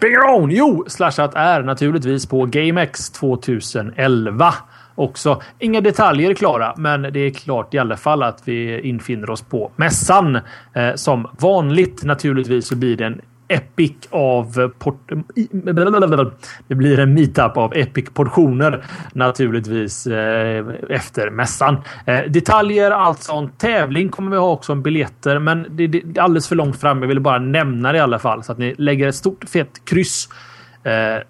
Bring it on! Jo, slashat är naturligtvis på GameX 2011 också. Inga detaljer klara, men det är klart i alla fall att vi infinner oss på mässan. Eh, som vanligt naturligtvis så blir det en Epic av... Port det blir en meetup av Epic-portioner naturligtvis eh, efter mässan. Eh, detaljer, allt sånt. Tävling kommer vi ha också om biljetter, men det, det, är alldeles för långt fram. Jag vill bara nämna det i alla fall så att ni lägger ett stort fett kryss eh,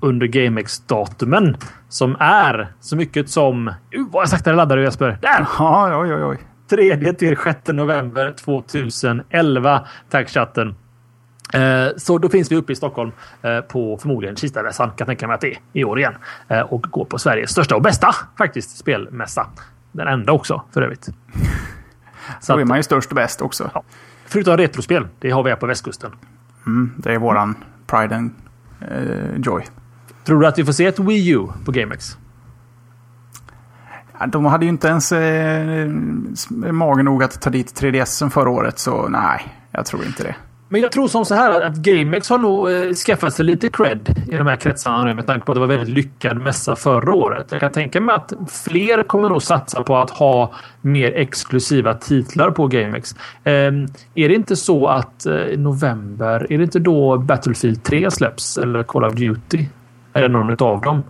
under GameX-datumen som är så mycket som... Uh, vad saktare laddar du Jesper? Där! Ja, oj, oj, oj. 3 till 6 november 2011. Tack chatten. Eh, så då finns vi uppe i Stockholm eh, på förmodligen Kistamässan, kan jag tänka mig att det är i år igen. Eh, och går på Sveriges största och bästa faktiskt spelmässa. Den enda också för övrigt. Så då är man ju störst och bäst också. Ja. Förutom retrospel, det har vi här på västkusten. Mm, det är våran Pride and eh, Joy. Tror du att vi får se ett Wii U på GameX? De hade ju inte ens eh, magen nog att ta dit 3DS förra året, så nej, jag tror inte det. Men jag tror som så här att GameX har nog eh, skaffat sig lite cred i de här kretsarna nu med tanke på att det var väldigt lyckad mässa förra året. Jag kan tänka mig att fler kommer nog satsa på att ha mer exklusiva titlar på GameX. Eh, är det inte så att eh, november, är det inte då Battlefield 3 släpps eller Call of Duty? Eller någon av dem?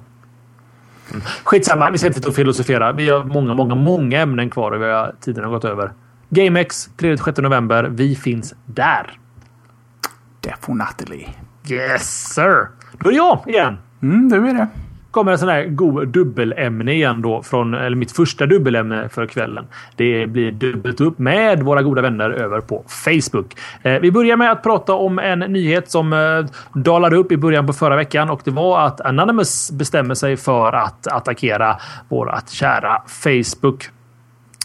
Mm. Skitsamma, vi ska inte filosofera. Vi har många, många, många ämnen kvar och vi har, tiden har gått över. GameX 3-6 november. Vi finns där. Definitely. Yes sir! Då är det jag igen. Mm, du är det. Kommer en sån här god dubbelämne igen då från eller mitt första dubbelämne för kvällen. Det blir dubbelt upp med våra goda vänner över på Facebook. Eh, vi börjar med att prata om en nyhet som eh, dalade upp i början på förra veckan och det var att Anonymous bestämmer sig för att attackera vårat kära Facebook.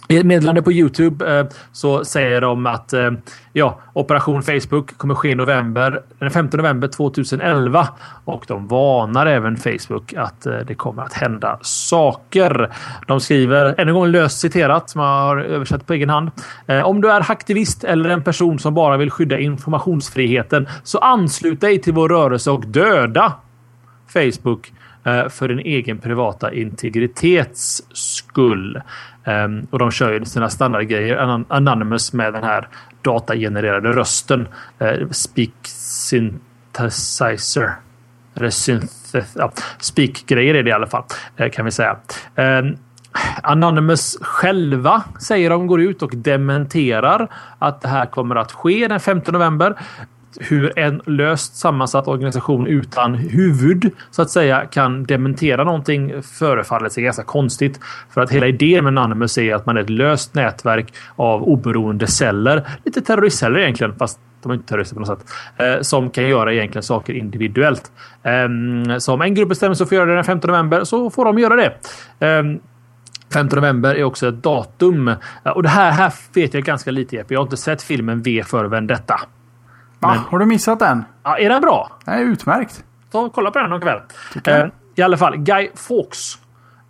I ett meddelande på Youtube eh, så säger de att eh, ja, Operation Facebook kommer ske november, den 5 november 2011 och de varnar även Facebook att eh, det kommer att hända saker. De skriver, ännu en gång löst citerat som jag har översatt på egen hand. Eh, om du är hacktivist eller en person som bara vill skydda informationsfriheten så anslut dig till vår rörelse och döda Facebook Eh, för din egen privata integritets skull. Ehm, och de kör ju sina standardgrejer. Anonymous med den här datagenererade rösten. Eh, speak synthesizer. Ja, Speak-grejer är det i alla fall. Eh, kan vi säga. Ehm, anonymous själva säger de går ut och dementerar att det här kommer att ske den 5 november hur en löst sammansatt organisation utan huvud så att säga kan dementera någonting förefaller sig ganska konstigt. För att hela idén med Anonymous är att man är ett löst nätverk av oberoende celler. Lite terroristceller egentligen, fast de är inte terrorister på något sätt. Eh, som kan göra egentligen saker individuellt. Eh, så om en grupp bestämmer sig för att göra det den 15 november så får de göra det. Eh, 15 november är också ett datum. Och det här, här vet jag ganska lite Jeppe. Jag har inte sett filmen V för Vendetta. Va? Har du missat den? Ja, är den bra? Den är utmärkt. Ta och kolla på den någon kväll. Eh, I alla fall, Guy Fawkes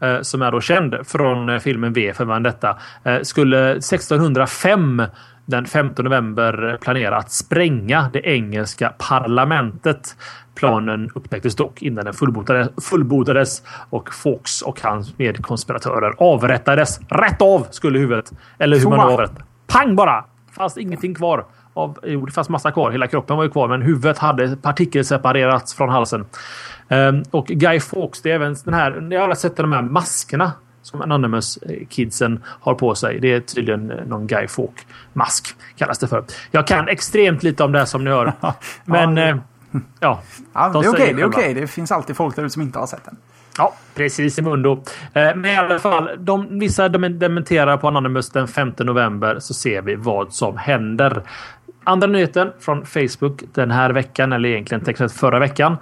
eh, som är då känd från eh, filmen V för Vendetta eh, skulle 1605 den 5 november planera att spränga det engelska parlamentet. Planen upptäcktes dock innan den fullbordades, fullbordades och Fawkes och hans medkonspiratörer avrättades. Rätt av skulle huvudet. Eller hur man nu avrättade. Pang bara! Fanns ingenting kvar av, jo, det fanns massa kvar. Hela kroppen var ju kvar, men huvudet hade partikelseparerats från halsen. Um, och Guy Fawkes, det är även den här. Ni har alla sett de här maskerna som Anonymous eh, kidsen har på sig. Det är tydligen eh, någon Guy Fawk mask kallas det för. Jag kan extremt lite om det som ni hör, men ja, det... ja, ja det är okej. Okay, det är okej. Okay. Det finns alltid folk där ute som inte har sett den. Ja, precis i mundo. Eh, men i alla fall, de, vissa dementerar på Anonymous den 5 november så ser vi vad som händer. Andra nyheten från Facebook den här veckan, eller egentligen tecknat förra veckan.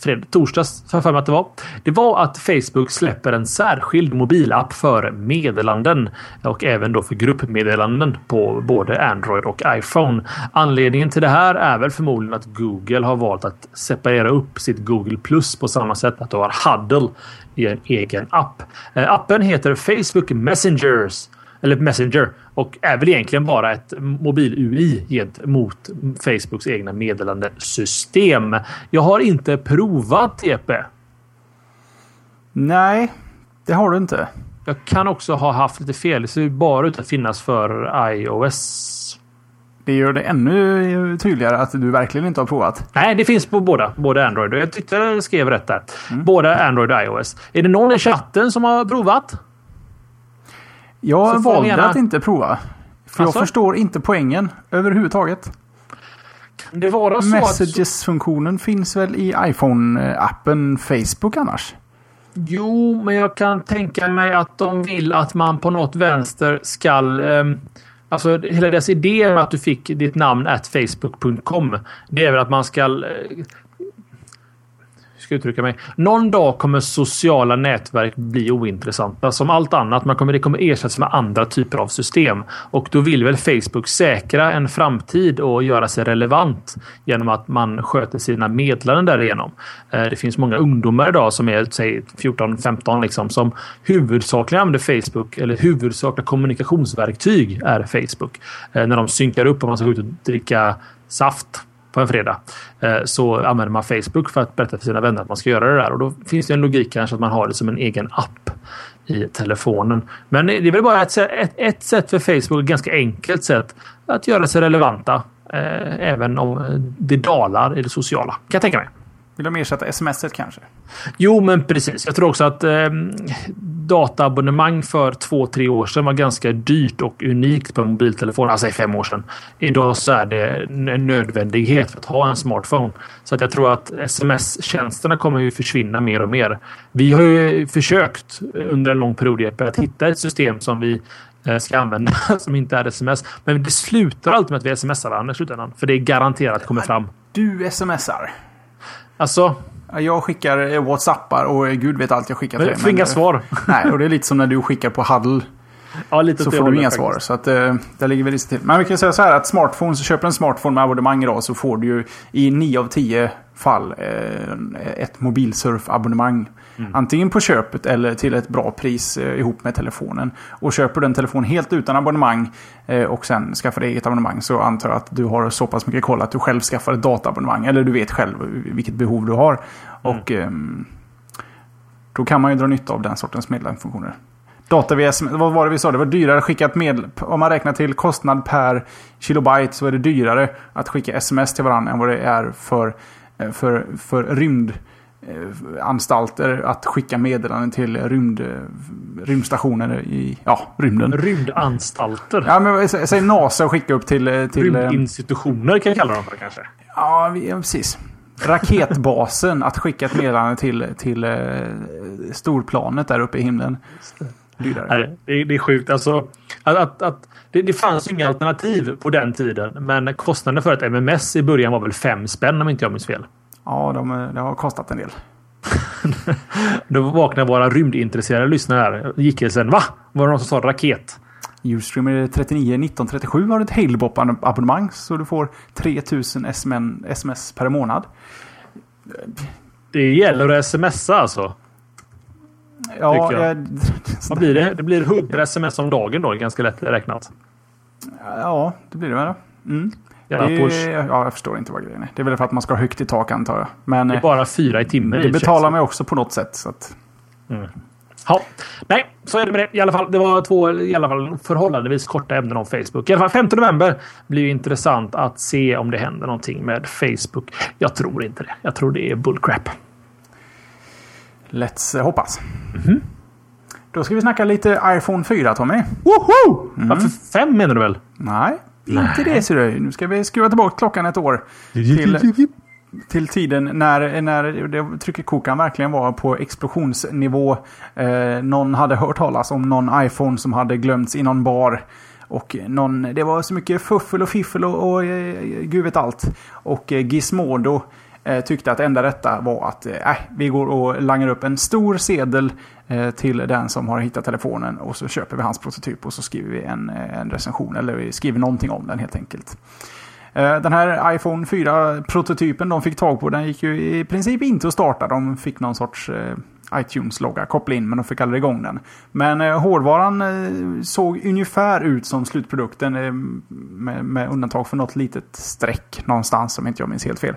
Fred, torsdags, för för mig att det var. Det var att Facebook släpper en särskild mobilapp för meddelanden och även då för gruppmeddelanden på både Android och iPhone. Anledningen till det här är väl förmodligen att Google har valt att separera upp sitt Google Plus på samma sätt att du har Huddle i en egen app. Eh, appen heter Facebook Messengers eller Messenger och är väl egentligen bara ett mobil-UI gentemot Facebooks egna meddelandesystem. Jag har inte provat TP. Nej, det har du inte. Jag kan också ha haft lite fel. Det ser bara ut att finnas för iOS. Det gör det ännu tydligare att du verkligen inte har provat. Nej, det finns på båda. Både Android och jag tyckte jag skrev rätt där. Mm. Både Android och iOS. Är det någon i chatten som har provat? Jag valde gärna... att inte prova. För alltså? jag förstår inte poängen överhuvudtaget. Det vara så Messages-funktionen att... finns väl i iPhone-appen Facebook annars? Jo, men jag kan tänka mig att de vill att man på något vänster skall... Eh, alltså hela deras idé med att du fick ditt namn at facebook.com. Det är väl att man ska eh, ska uttrycka mig. Någon dag kommer sociala nätverk bli ointressanta. Som allt annat. Man kommer, det kommer ersättas med andra typer av system. Och då vill väl Facebook säkra en framtid och göra sig relevant genom att man sköter sina meddelanden därigenom. Eh, det finns många ungdomar idag som är 14-15 liksom som huvudsakligen använder Facebook eller huvudsakliga kommunikationsverktyg är Facebook. Eh, när de synkar upp om man ska gå ut och dricka saft på en fredag eh, så använder man Facebook för att berätta för sina vänner att man ska göra det där. Och då finns det en logik kanske att man har det som en egen app i telefonen. Men det är väl bara ett, ett, ett sätt för Facebook, ett ganska enkelt sätt att göra sig relevanta. Eh, även om det dalar i det sociala. Kan jag tänka mig. Vill de ersätta sms kanske? Jo, men precis. Jag tror också att eh, dataabonnemang för två, tre år sedan var ganska dyrt och unikt på mobiltelefon. Alltså fem år sedan. Idag så är det en nödvändighet för att ha en smartphone. Så att jag tror att sms-tjänsterna kommer ju försvinna mer och mer. Vi har ju försökt under en lång period att hitta ett system som vi eh, ska använda som inte är sms. Men det slutar alltid med att vi smsar varandra i slutändan. För det är garanterat kommer fram. Du smsar? Alltså? Jag skickar Whatsappar och gud vet allt jag skickar till dig. Får inga svar. Nej, och det är lite som när du skickar på Huddle. Ja, lite så får du inga faktiskt. svar. Så att, eh, där ligger vi risigt till. Men vi kan säga så här att smartphones, köper en smartphone med abonnemang idag så får du ju i 9 av 10 fall eh, ett mobilsurfabonnemang. Mm. Antingen på köpet eller till ett bra pris eh, ihop med telefonen. Och köper du en telefon helt utan abonnemang eh, och sen skaffar dig eget abonnemang så antar jag att du har så pass mycket koll att du själv skaffar ett dataabonnemang. Eller du vet själv vilket behov du har. Mm. Och ehm, då kan man ju dra nytta av den sortens meddelandefunktioner. Data via sms, vad var det vi sa? Det var dyrare att skicka ett medel... Om man räknar till kostnad per kilobyte så är det dyrare att skicka sms till varandra än vad det är för, eh, för, för rymd eh, anstalter att skicka meddelanden till rymd, eh, rymdstationer i ja, rymden. Rymdanstalter. Ja, men sä- säg NASA och skicka upp till... eh, till eh, Rymdinstitutioner kan jag kalla dem för kanske. Ja, vi- ja, precis. Raketbasen att skicka ett meddelande till, till eh, storplanet där uppe i himlen. Nej, det, är- det är sjukt. Alltså, att, att, att, det, det fanns inga alternativ på den tiden. Men kostnaden för ett MMS i början var väl fem spänn om inte jag minns fel. Ja, de, det har kostat en del. Då vaknade våra rymdintresserade lyssnare här. Gick det sen. Va? Var det någon som sa raket? Ustreamer 39 1937 har ett Halebop-abonnemang så du får 3000 SMS, per månad. Det gäller att smsa alltså. Ja, jag. Vad blir det? Det blir 100 sms om dagen då. Ganska lätt räknat. ja, det blir det väl. Mm. Jävla Det, ja, jag förstår inte vad grejen är. Det är väl för att man ska ha högt i tak antar jag. Men Det är eh, bara fyra i timmen. det betalar mig också på något sätt. Så att, Ja. Nej, så är det med det. I alla fall, det var två i alla fall förhållandevis korta ämnen om Facebook. I alla fall 5 november blir ju intressant att se om det händer någonting med Facebook. Jag tror inte det. Jag tror det är bullcrap. let's hoppas. Mhm. Då ska vi snacka lite iPhone 4 Tommy. Woho! Varför fem menar du väl? Nej, inte det ser du. Nu ska vi skruva tillbaka klockan ett år. Till, till tiden när, när det, tryckerkokan verkligen var på explosionsnivå. Eh, någon hade hört talas om någon iPhone som hade glömts i någon bar. Och någon, det var så mycket fuffel och fiffel och, och eh, gud vet allt. Och eh, Gizmodo eh, tyckte att enda rätta var att eh, äh, vi går och langar upp en stor sedel Eh, till den som har hittat telefonen och så köper vi hans prototyp och så skriver vi en, eh, en recension eller vi skriver någonting om den helt enkelt. Eh, den här iPhone 4-prototypen de fick tag på, den gick ju i princip inte att starta. De fick någon sorts iTunes-logga koppla in, men de fick aldrig igång den. Men eh, hårdvaran eh, såg ungefär ut som slutprodukten, eh, med, med undantag för något litet streck någonstans, om inte jag minns helt fel.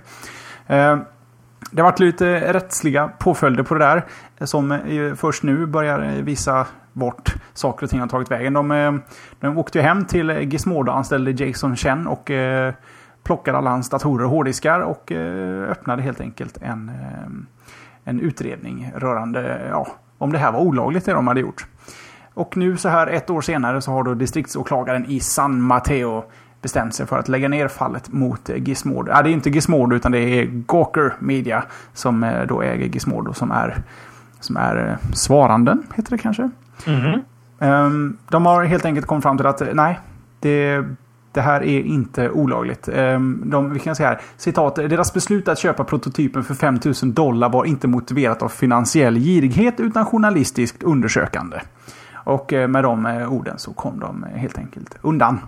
Det har varit lite rättsliga påföljder på det där. Som eh, först nu börjar eh, visa vart saker och ting har tagit vägen. De, eh, de åkte ju hem till Gizmodo-anställde Jason Chen och eh, plockade alla hans datorer och hårddiskar och eh, öppnade helt enkelt en, en utredning rörande ja, om det här var olagligt det de hade gjort. Och nu så här ett år senare så har då distriktsåklagaren i San Mateo bestämt sig för att lägga ner fallet mot Gizmodo. Ja, det är inte Gizmodo utan det är Gawker Media som eh, då äger Gizmodo som är, som är eh, svaranden, heter det kanske. Mhm. Ehm, de har helt enkelt kommit fram till att eh, nej, det, det här är inte olagligt. Ehm, de, vi kan säga här, citat, deras beslut att köpa prototypen för 5000 dollar var inte motiverat av finansiell girighet utan journalistiskt undersökande. Och med de orden så kom de helt enkelt undan.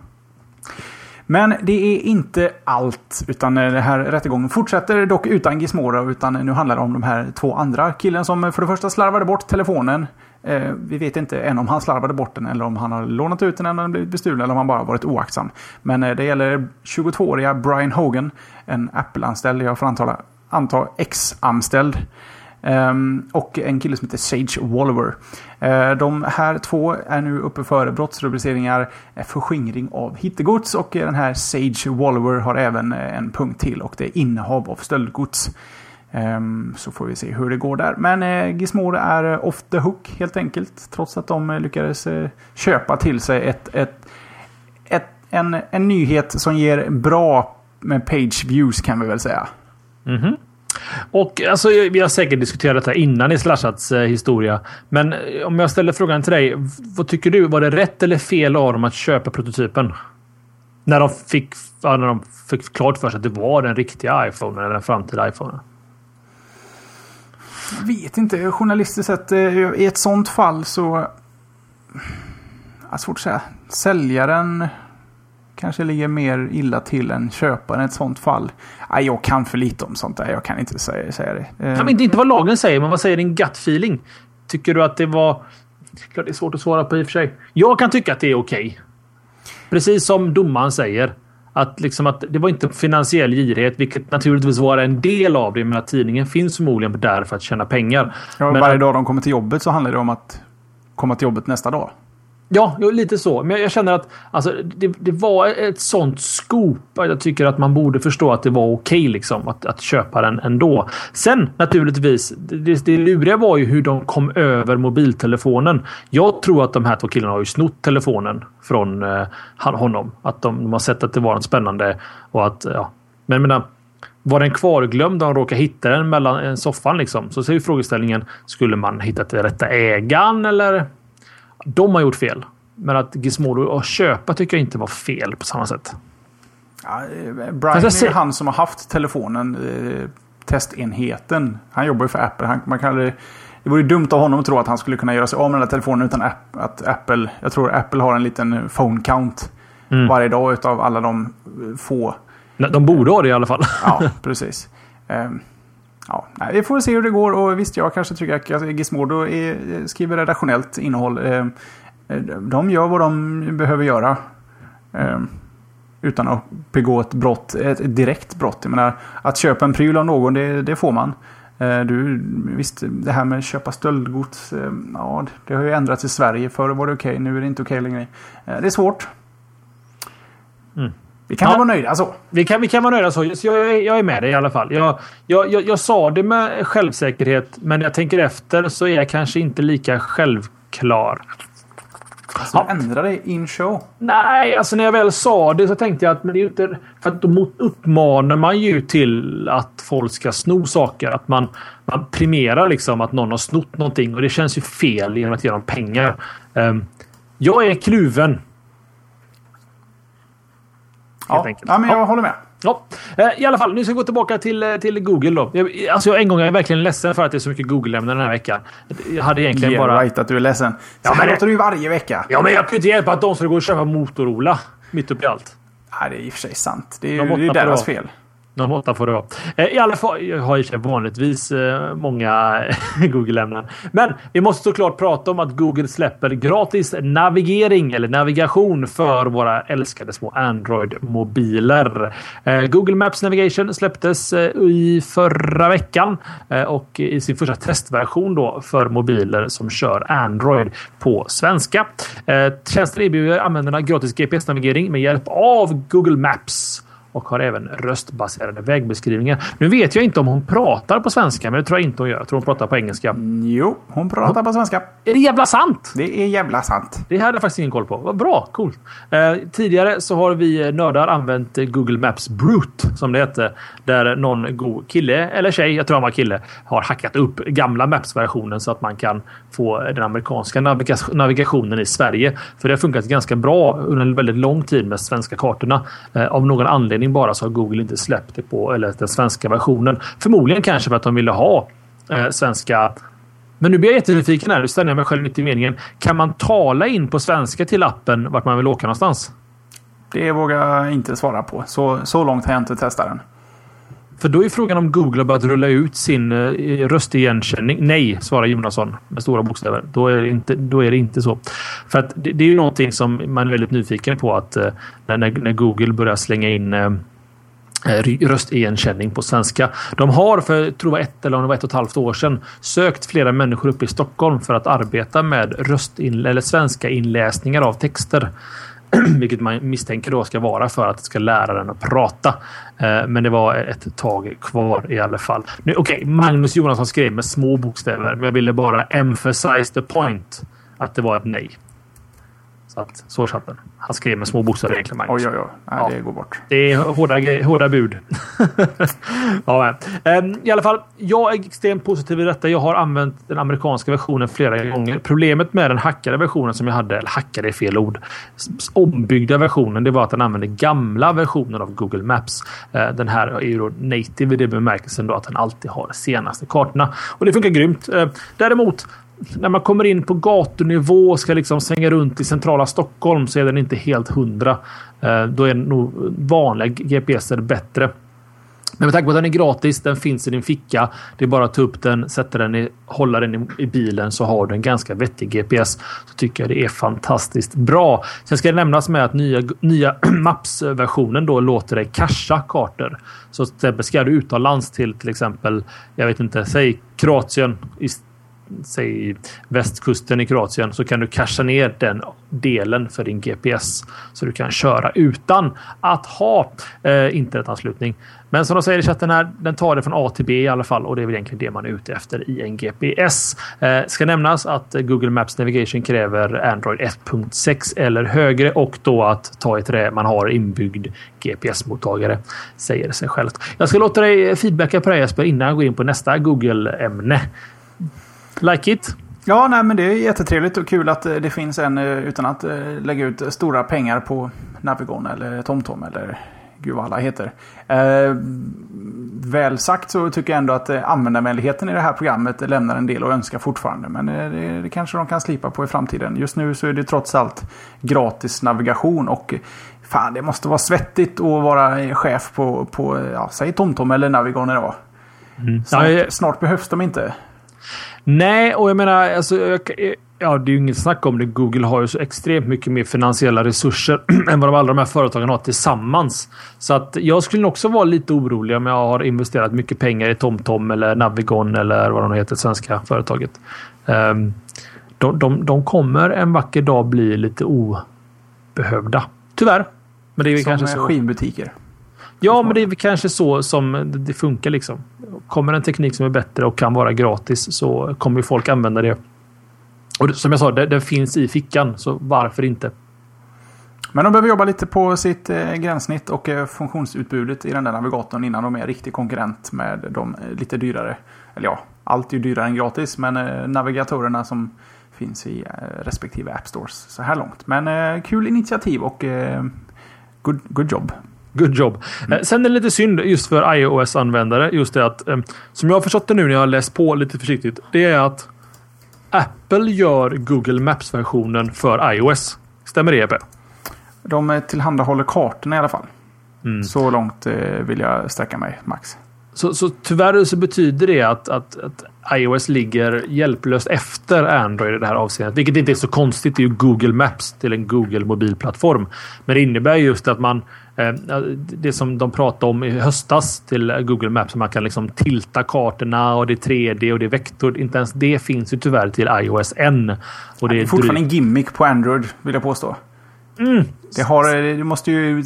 Men det är inte allt, utan eh, den här rättegången fortsätter dock utan Gizmora, utan nu handlar det om de här två andra. Killen som eh, för det första slarvade bort telefonen. Eh, vi vet inte än om han slarvade bort den eller om han har lånat ut den eller om den blivit bestulen eller om han bara varit oaktsam. Men eh, det gäller 22-åriga Brian Hogan, en Apple-anställd, jag får anta, anta ex-anställd. Ehm, och en kille som heter Sage Wallower. Ehm, de här två är nu uppe för brottsrubriceringar eh, förskingring av hittegods och eh, den här Sage Wallower har även eh, en punkt till och det är innehav av stöldgods. Ehm, så får vi se hur det går där. Men eh, Gizmodo är off the hook helt enkelt. Trots att de lyckades köpa till sig ett, ett, ett, en, en nyhet som ger bra med page views kan vi väl säga. Mhm. Och alltså, vi har säkert diskuterat detta innan i Slashats eh, historia. Men eh, om jag ställer frågan till dig. Vad tycker du? Var det rätt eller fel av dem att köpa prototypen? När de fick, när de fick klart för sig att det var den riktiga iPhonen eller den framtida iPhonen. Jag vet inte. Journalistiskt sett, eh, i ett sånt fall så... Ja, svårt att säga. Säljaren kanske ligger mer illa till än köparen i ett sånt fall. Ja, jag kan för lite om sånt där. Jag kan inte säga, säga det. Eh. Ja, men inte vad lagen säger, men vad säger din gut feeling? Tycker du att det var... Klart det är svårt att svara på i och för sig. Jag kan tycka att det är okej. Okay. Precis som domaren säger. Att, liksom att det var inte finansiell girighet, vilket naturligtvis var en del av det. Men att tidningen finns förmodligen där för att tjäna pengar. Ja, men varje dag de kommer till jobbet så handlar det om att komma till jobbet nästa dag. Ja, lite så. Men jag känner att alltså, det, det var ett sånt scoop. Jag tycker att man borde förstå att det var okej okay, liksom, att, att köpa den ändå. Sen naturligtvis, det, det luriga var ju hur de kom över mobiltelefonen. Jag tror att de här två killarna har ju snott telefonen från eh, honom. Att de, de, har sett att det var något spännande och att ja. Men jag menar, var den kvarglömd och de råkade hitta den mellan eh, soffan liksom. Så ser ju frågeställningen. Skulle man hittat den rätta ägaren eller de har gjort fel. Men att Gizmodo att köpa tycker jag inte var fel på samma sätt. Ja, eh, Brian är ju han som har haft telefonen, eh, testenheten. Han jobbar ju för Apple. Han, man kan, det vore dumt av honom att tro att han skulle kunna göra sig av med den där telefonen utan att Apple... Jag tror Apple har en liten phone count mm. varje dag utav alla de eh, få. De borde ha det i alla fall. ja, precis. Ja, vi får se hur det går och visst, jag kanske tycker att Gizmodo är, skriver redaktionellt innehåll. Eh, de gör vad de behöver göra. Eh, utan att begå ett brott, ett direkt brott. Jag menar, att köpa en pryl av någon, det, det får man. Eh, du, visst, det här med att köpa stöldgods, ja, det har ju ändrats i Sverige. Förr var det okej, okay, nu är det inte okej okay längre. Det är svårt. Mm. Vi kan ja. vara nöjda så. Vi kan, vi kan vara nöjda så. Jag, jag, jag är med dig i alla fall. Jag, jag, jag, jag sa det med självsäkerhet, men när jag tänker efter så är jag kanske inte lika självklar. Alltså, ja. ändra dig in show? Nej, alltså när jag väl sa det så tänkte jag att men det är inte... För att då uppmanar man ju till att folk ska sno saker. Att man, man primerar liksom att någon har snott någonting och det känns ju fel genom att ge dem pengar. Um, jag är kluven. Ja, ja men jag ja. håller med. Ja, eh, i alla fall. Nu ska vi gå tillbaka till, eh, till Google då. Jag, alltså en gång jag är verkligen ledsen för att det är så mycket Google-ämnen den här veckan. Jag hade egentligen yeah, bara... right att du är ledsen. Så ja, men låter du ju varje vecka. Ja, men jag kan inte hjälpa att de ska gå och köpa Motorola. Mitt uppe i allt. Ja, det är i och för sig sant. Det är ju deras fel. Någon måtta får det vara. Eh, I alla fall, jag har ju vanligtvis eh, många Google-ämnen. Men vi måste såklart prata om att Google släpper gratis navigering eller navigation för våra älskade små Android-mobiler. Eh, Google Maps Navigation släpptes i förra veckan och i sin första testversion då för mobiler som kör Android på svenska. Tjänsten erbjuder användarna gratis GPS-navigering med hjälp av Google Maps och har även röstbaserade vägbeskrivningar. Nu vet jag inte om hon pratar på svenska, men det tror jag inte hon gör. Jag tror hon pratar på engelska. Jo, hon pratar på svenska. Är det jävla sant? Det är jävla sant. Det hade jag faktiskt ingen koll på. Vad bra, coolt. Eh, tidigare så har vi nördar använt Google Maps Brute, som det hette, där någon god kille eller tjej, jag tror han var kille, har hackat upp gamla Maps-versionen så att man kan få den amerikanska navigationen i Sverige. För det har funkat ganska bra under en väldigt lång tid med svenska kartorna. Eh, av någon anledning anledning bara så har Google inte släppt det på eller den svenska versionen. Förmodligen kanske för att de ville ha eh, svenska men nu blir jag jättenyfiken här. Nu ställer jag mig själv mitt i meningen. Kan man tala in på svenska till appen vart man vill åka någonstans? Det vågar jag inte svara på. Så, så långt har jag inte testat den. För då är frågan om Google har börjat rulla ut sin eh, röstigenkänning. Nej, svarar Jonasson med stora bokstäver. Då är det inte, då är det inte så. För att det, det är ju någonting som man är väldigt nyfiken på att eh, när, när, Google börjar slänga in eh, röstigenkänning på svenska. De har för tror jag, ett eller om ett och ett halvt år sedan sökt flera människor uppe i Stockholm för att arbeta med röstin eller svenska inläsningar av texter. Vilket man misstänker då ska vara för att det ska lära den att prata. Eh, men det var ett tag kvar i alla fall. Okej, okay, Magnus Johansson skrev med små bokstäver, jag ville bara emphasize the point att det var ett nej. Så att så satt den. Han skrev med små bokstäver egentligen. Magnus. Oj, oj, oj. Nej, ja. Det går bort. Det är hårda, hårda bud. ja, um, I alla fall, jag är extremt positiv i detta. Jag har använt den amerikanska versionen flera gånger. Problemet med den hackade versionen som jag hade, eller hackade är fel ord, ombyggda versionen, det var att den använde gamla versioner av Google Maps. Uh, den här är ju då native i det bemärkelsen då att den alltid har de senaste kartorna. Och det funkar grymt. Uh, däremot när man kommer in på gatunivå och ska liksom svänga runt i centrala Stockholm så är den inte helt hundra. Eh, då är nog vanliga GPS bättre. Men med tanke på att den är gratis, den finns i din ficka. Det är bara att ta upp den, sätta den i, hålla den i, i bilen så har du en ganska vettig GPS. Så tycker jag det är fantastiskt bra. Sen ska det nämnas med att nya, nya Maps-versionen då låter dig casha kartor. Så till exempel ska du utomlands till till exempel, jag vet inte, säg Kroatien säg västkusten i Kroatien så kan du casha ner den delen för din GPS så du kan köra utan att ha eh, internetanslutning. Men som de säger i chatten här, den tar det från A till B i alla fall och det är väl egentligen det man är ute efter i en GPS. Eh, ska nämnas att Google Maps Navigation kräver Android 1.6 eller högre och då att ta i trä man har inbyggd GPS-mottagare. Säger det sig självt. Jag ska låta dig feedbacka på det Jesper innan jag går in på nästa Google-ämne. Like it? Ja, nej, men det är jättetrevligt och kul att eh, det finns en eh, utan att eh, lägga ut stora pengar på Navigon eller TomTom eller gud vad alla heter. Eh, väl sagt så tycker jag ändå att användarvänligheten i det här programmet lämnar en del att önska fortfarande. Men det, det kanske de kan slipa på i framtiden. Just nu så är det trots allt gratis navigation och fan det måste vara svettigt att vara chef på, på ja, säg TomTom eller Navigon idag. Mm. Snart, snart behövs de inte. Nej, och jag menar, alltså, jag, ja, det är ju inget snack om det. Google har ju så extremt mycket mer finansiella resurser än vad de alla de här företagen har tillsammans. Så att jag skulle också vara lite orolig om jag har investerat mycket pengar i TomTom eller Navigon eller vad de heter, svenska företaget. Um, de, de, de kommer en vacker dag bli lite obehövda. Tyvärr. Men det är Som kanske så. skivbutiker. Ja, men det är kanske så som det funkar. liksom. Kommer en teknik som är bättre och kan vara gratis så kommer folk använda det. Och som jag sa, det, det finns i fickan, så varför inte? Men de behöver jobba lite på sitt eh, gränssnitt och eh, funktionsutbudet i den där navigatorn innan de är riktig konkurrent med de eh, lite dyrare. Eller ja, allt är ju dyrare än gratis, men eh, navigatorerna som finns i eh, respektive App Stores så här långt. Men eh, kul initiativ och good, good job. Good job. Mm. Sen är det lite synd just för iOS-användare. Just det att, eh, som jag har förstått det nu när jag har läst på lite försiktigt. Det är att Apple gör Google Maps-versionen för iOS. Stämmer det Jeppe? De eh, tillhandahåller kartorna i alla fall. Mm. Så långt vill jag sträcka mig, Max. Så, så tyvärr så betyder det att, att, att, iOS ligger hjälplöst efter Android i det här avseendet. Vilket inte är så konstigt. Det är ju Google Maps till en Google mobilplattform. Men det innebär just att man Eh, det som de pratade om i höstas till Google Maps. Man kan liksom tilta kartorna och det är 3D och det är vektor. Inte ens det finns ju tyvärr till iOS än. Och det, är, det är fortfarande en gimmick på Android vill jag påstå. Mm. Det, har, det måste ju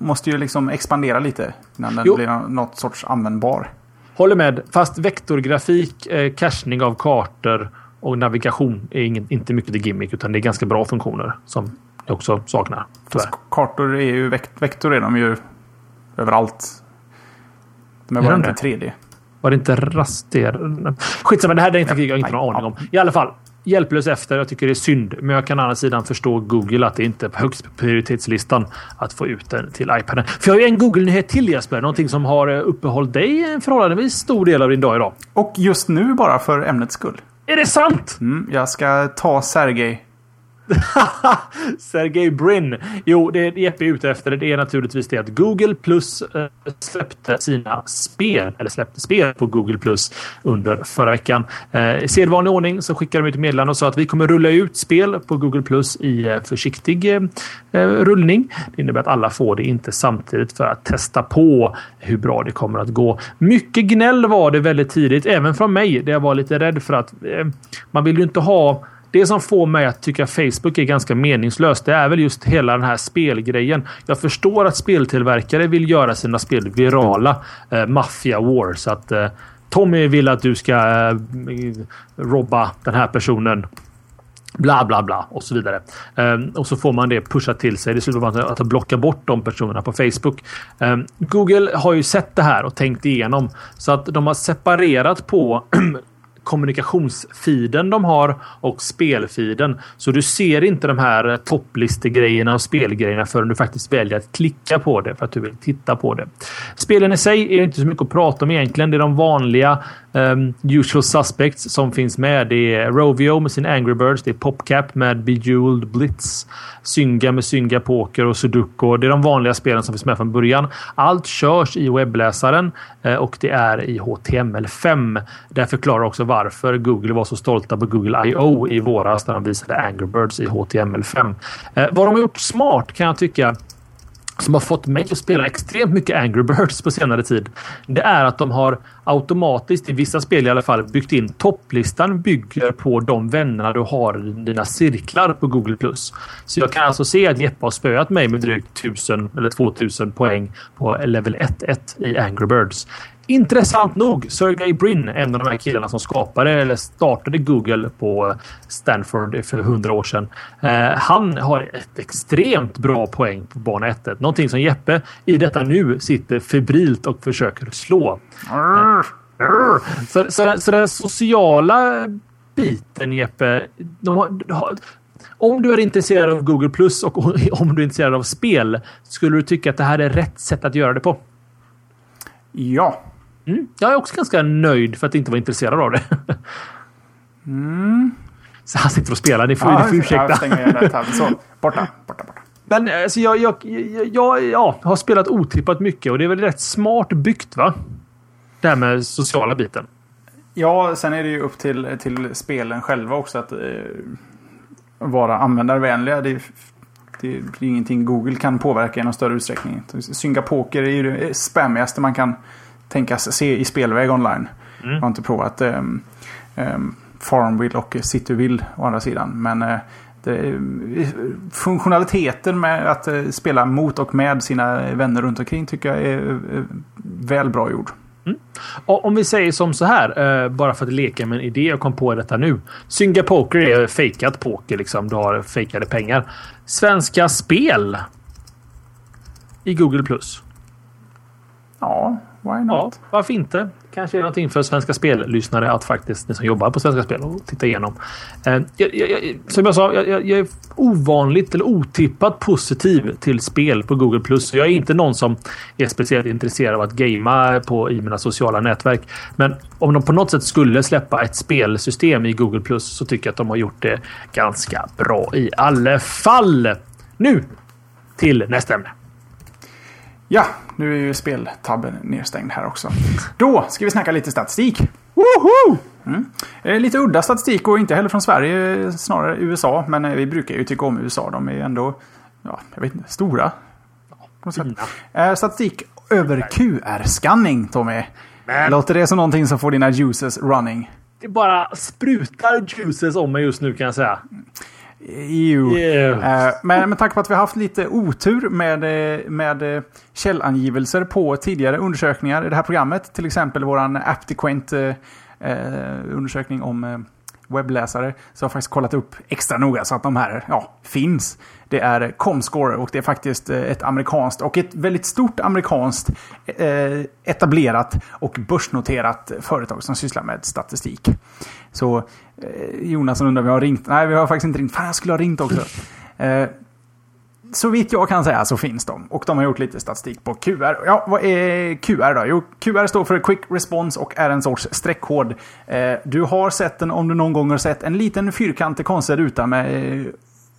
måste ju liksom expandera lite innan den jo. blir något sorts användbar. Håller med. Fast vektorgrafik, eh, cachning av kartor och navigation är ingen, inte mycket till gimmick utan det är ganska bra funktioner som jag också saknar. Fast kartor är ju vekt vektor är de ju överallt. De är bara inte 3D. Var det inte raster? Skitsamma, det här är inte jag har inte någon aning om. I alla fall. Hjälplös efter. Jag tycker det är synd. Men jag kan å andra sidan förstå Google att det inte är på högst prioritetslistan att få ut den till iPaden. För jag har ju en Google-nyhet till Jesper. Någonting som har eh, uppehållit dig en förhållandevis stor del av din dag idag. Och just nu bara för ämnets skull. Är det sant? Mm, jag ska ta Sergej Sergey Brin. Jo, det Jeppe är ute efter det är naturligtvis det att Google Plus eh, släppte sina spel, eller släppte spel på Google Plus under förra veckan. Eh, I sedvanlig ordning så skickade de ut meddelande och sa att vi kommer rulla ut spel på Google Plus i eh, försiktig rullning. Det innebär att alla får det inte samtidigt för att testa på hur bra det kommer att gå. Mycket gnäll var det väldigt tidigt, även från mig, där jag var lite rädd för att man vill ju inte ha det som får mig att tycka Facebook är ganska meningslöst, det är väl just hela den här spelgrejen. Jag förstår att speltillverkare vill göra sina spel virala. Eh, Mafia War. Så att eh, Tommy vill att du ska eh, robba den här personen. Bla bla bla och så vidare. Um, och så får man det pushat till sig. Det slutar med att, att blocka bort de personerna på Facebook. Um, Google har ju sett det här och tänkt igenom så att de har separerat på kommunikationsfiden de har och spelfiden. Så du ser inte de här eh, topplistegrejerna och spelgrejerna förrän du faktiskt väljer att klicka på det för att du vill titta på det. Spelen i sig är inte så mycket att prata om egentligen. Det är de vanliga Um, usual Suspects som finns med. Det är Rovio med sin Angry Birds. Det är Popcap med Bejeweled Blitz. Synga med Synga Poker och Sudoku. Det är de vanliga spelen som finns med från början. Allt körs i webbläsaren eh, och det är i HTML5. Det förklarar också varför Google var så stolta på Google I.O. i våras när de visade Angry Birds i HTML5. Eh, vad de har gjort smart kan jag tycka som har fått mig att spela extremt mycket Angry Birds på senare tid. Det är att de har automatiskt, i vissa spel i alla fall, byggt in topplistan bygger på de vännerna du har i dina cirklar på Google+. Så jag kan alltså se att Jeppe har spöat mig med drygt 1000 eller 2000 poäng på level 1-1 i Angry Birds. Intressant nog, Sergey Brin, en av de här killarna som skapade eller startade Google på Stanford för hundra år sedan. Eh, han har ett extremt bra poäng på bana 1. Någonting som Jeppe i detta nu sitter febrilt och försöker slå. Mm. Så, så, så den sociala biten Jeppe. De har, om du är intresserad av Google Plus och om du är intresserad av spel, skulle du tycka att det här är rätt sätt att göra det på? Ja, Mm. Jag är också ganska nöjd för att inte vara intresserad av det. Mm. Så han sitter och spelar. Ni får, ja, ni får ursäkta. Jag stänger där, så. Borta, borta, borta. Men alltså, jag, jag, jag, jag ja, har spelat otippat mycket och det är väl rätt smart byggt va? Det här med sociala biten. Ja, sen är det ju upp till, till spelen själva också att eh, vara användarvänliga. Det det är ingenting Google kan påverka i någon större utsträckning. Synga poker är ju det spammigaste man kan tänkas se i spelväg online. Mm. Jag har inte provat um, um, Farmville och Cityville å andra sidan. Men uh, det, funktionaliteten med att uh, spela mot och med sina vänner runt omkring tycker jag är uh, väl bra gjord. Mm. Om vi säger som så här, bara för att leka med en idé jag kom på detta nu. Synga Poker är fejkat poker liksom. Du har fejkade pengar. Svenska Spel i Google+. Plus. Ja, Why not? Ja, varför inte? Kanske är någonting för Svenska Spel-lyssnare att faktiskt, ni som jobbar på Svenska Spel, och titta igenom. Eh, jag, jag, som jag sa, jag, jag, är ovanligt eller otippat positiv till spel på Google+. Plus. Jag är inte någon som är speciellt intresserad av att gamea på, i mina sociala nätverk. Men om de på något sätt skulle släppa ett spelsystem i Google Plus så tycker jag att de har gjort det ganska bra i alla fall. Nu till nästa ämne. Ja, nu är ju speltabben nedstängd här också. Då ska vi snacka lite statistik. Woho! Mm. Eh, lite udda statistik och inte heller från Sverige, snarare USA. Men eh, vi brukar ju tycka om USA. De är ändå, ja, jag vet inte, stora. Eh, statistik över QR-skanning, Tommy. Men... Låter det som någonting som får dina juices running? Det bara sprutar juices om mig just nu kan jag säga. EU. Yeah. Men med tanke på att vi har haft lite otur med, eh, med eh, källangivelser på tidigare undersökningar i det här programmet. Till exempel våran Aptiquent eh, undersökning om webbläsare. Så jag har faktiskt kollat upp extra noga så att de här ja, finns. Det är Comscore och det är faktiskt eh, ett amerikanskt och ett väldigt stort amerikanskt eh, etablerat och börsnoterat företag som sysslar med statistik. Så eh, Jonas undrar om jag har ringt. Nej, vi har faktiskt inte ringt. Fan, jag skulle ha ringt också. Så vitt jag kan säga så finns de. Och de har gjort lite statistik på QR. Ja, vad är QR då? Jo, QR står för Quick Response och är en sorts streckkod. Du har sett den om du någon gång har sett en liten fyrkantig konstig ruta med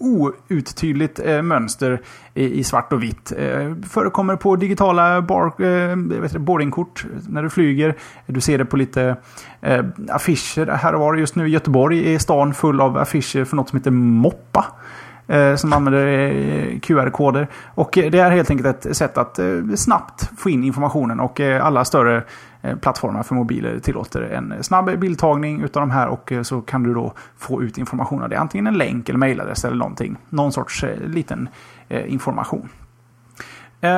outtydligt eh, mönster i, i, svart och vitt. Eh, förekommer på digitala bar, eh, boardingkort när du flyger. Du ser det på lite eh, affischer här och var. Just nu i Göteborg är stan full av affischer för något som heter Moppa eh, som använder eh, QR-koder. Och eh, det är helt enkelt ett sätt att eh, snabbt få in informationen och eh, alla större Eh, plattformar för mobiler tillåter en snabb bildtagning utav de här och eh, så kan du då få ut information av det. Antingen en länk eller mailadress eller någonting. Någon sorts eh, liten information.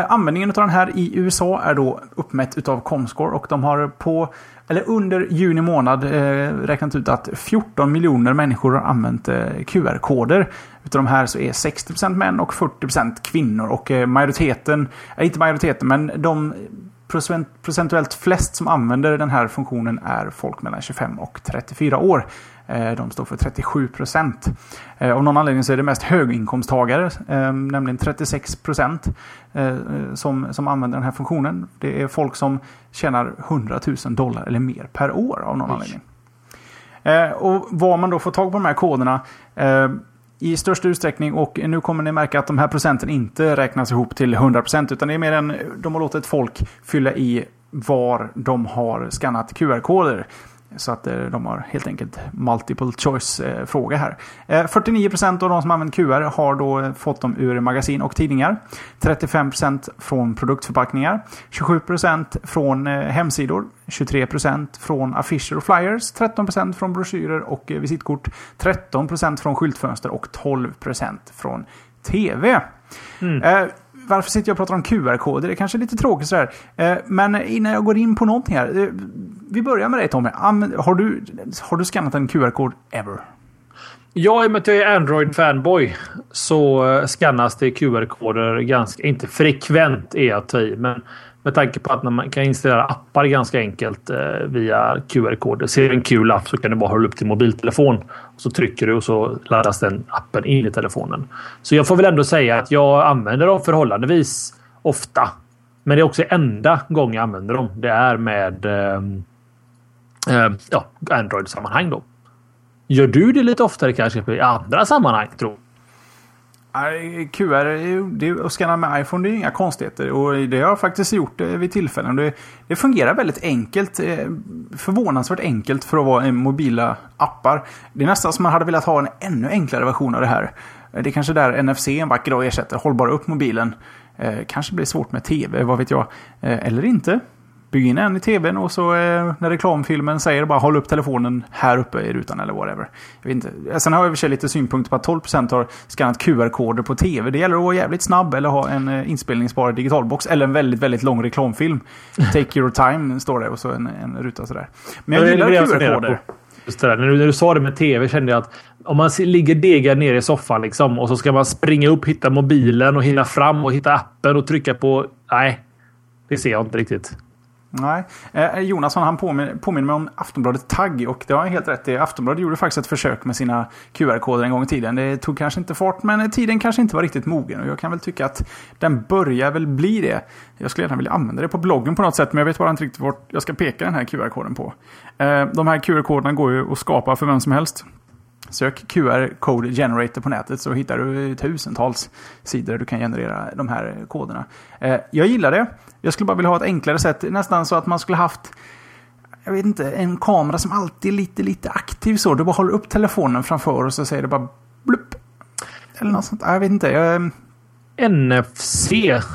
användningen av den här i USA är då uppmätt utav Comscore och de har på eller under juni månad räknat ut att 14 miljoner människor har använt QR-koder. Utav de här så är 60% män och 40% kvinnor och majoriteten, inte majoriteten men de procentuellt flest som använder den här funktionen är folk mellan 25 och 34 år. De står för 37 procent. Av någon anledning så är det mest höginkomsttagare, nämligen 36 procent, som, som använder den här funktionen. Det är folk som tjänar 100 000 dollar eller mer per år av någon Oj. anledning. Och var man då får tag på de här koderna i största utsträckning och nu kommer ni märka att de här procenten inte räknas ihop till 100% utan det är mer än de har låtit folk fylla i var de har skannat QR-koder. Så att eh, de har helt enkelt multiple choice-fråga här. 49% eh, av de som använder QR har då fått dem ur magasin och tidningar. 35% från produktförpackningar. 27% från eh, hemsidor. 23% från affischer och flyers. 13% från broschyrer och visitkort. 13% från skyltfönster och 12% från TV. Mm varför sitter jag och pratar om QR-koder? Det är kanske är lite tråkigt sådär. Eh, men innan jag går in på någonting här. Eh, vi börjar med dig Tommy. Har du, har du skannat en QR-kod ever? Ja, i och med att jag är Android-fanboy så eh, skannas det QR-koder ganska, inte frekvent är jag ta i, men med tanke på att man kan installera appar ganska enkelt eh, via QR-koder. Ser du en kul app så kan du bara hålla upp din mobiltelefon. Och så trycker du och så laddas den appen in i telefonen. Så jag får väl ändå säga att jag använder dem förhållandevis ofta. Men det är också enda gången jag använder dem. Det är med eh, eh, ja, Android-sammanhang då. Gör du det lite oftare kanske i andra sammanhang? Tror QR och skanna med iPhone det är inga konstigheter. Och det har jag faktiskt gjort eh, vid tillfällen. Det, det fungerar väldigt enkelt. Eh, förvånansvärt enkelt för att vara mobila appar. Det är nästan som man hade velat ha en ännu enklare version av det här. Eh, det är kanske där NFC en vacker dag ersätter. Håll bara upp mobilen. Kanske blir svårt med TV, vad vet jag. eller inte. Bygg in en i tvn och så eh, när reklamfilmen säger bara håll upp telefonen här uppe i rutan eller whatever. Jag vet inte. Sen har jag i och för sig lite synpunkter på att 12% har skannat QR-koder på tv. Det gäller att vara jävligt snabb eller ha en eh, inspelningsbar digitalbox eller en väldigt, väldigt lång reklamfilm. Take your time står det och så en, en ruta sådär. Men jag gillar QR-koder. Just det där. När, du, när du sa det med tv kände jag att om man ligger degad ner i soffan liksom och så ska man springa upp, hitta mobilen och hinna fram och hitta appen och trycka på... Nej, det ser jag inte riktigt. Nej. Eh, eh, Jonasson han påminner, påminner mig om Aftonbladet Tagg och det har han helt rätt i. Aftonbladet gjorde faktiskt ett försök med sina QR-koder en gång i tiden. Det tog kanske inte fart men tiden kanske inte var riktigt mogen och jag kan väl tycka att den börjar väl bli det. Jag skulle gärna vilja använda det på bloggen på något sätt men jag vet bara inte riktigt vart jag ska peka den här QR-koden på. Eh, de här QR-koderna går ju att skapa för vem som helst. Sök QR Code Generator på nätet så hittar du tusentals sidor du kan generera de här koderna. Eh, jag gillar det. Jag skulle bara vilja ha ett enklare sätt. Nästan så att man skulle haft jag vet inte, en kamera som alltid är lite, lite aktiv så. Du bara håller upp telefonen framför och så säger det bara blupp. Eller något sånt. Jag vet inte. Jag... Eh, NFC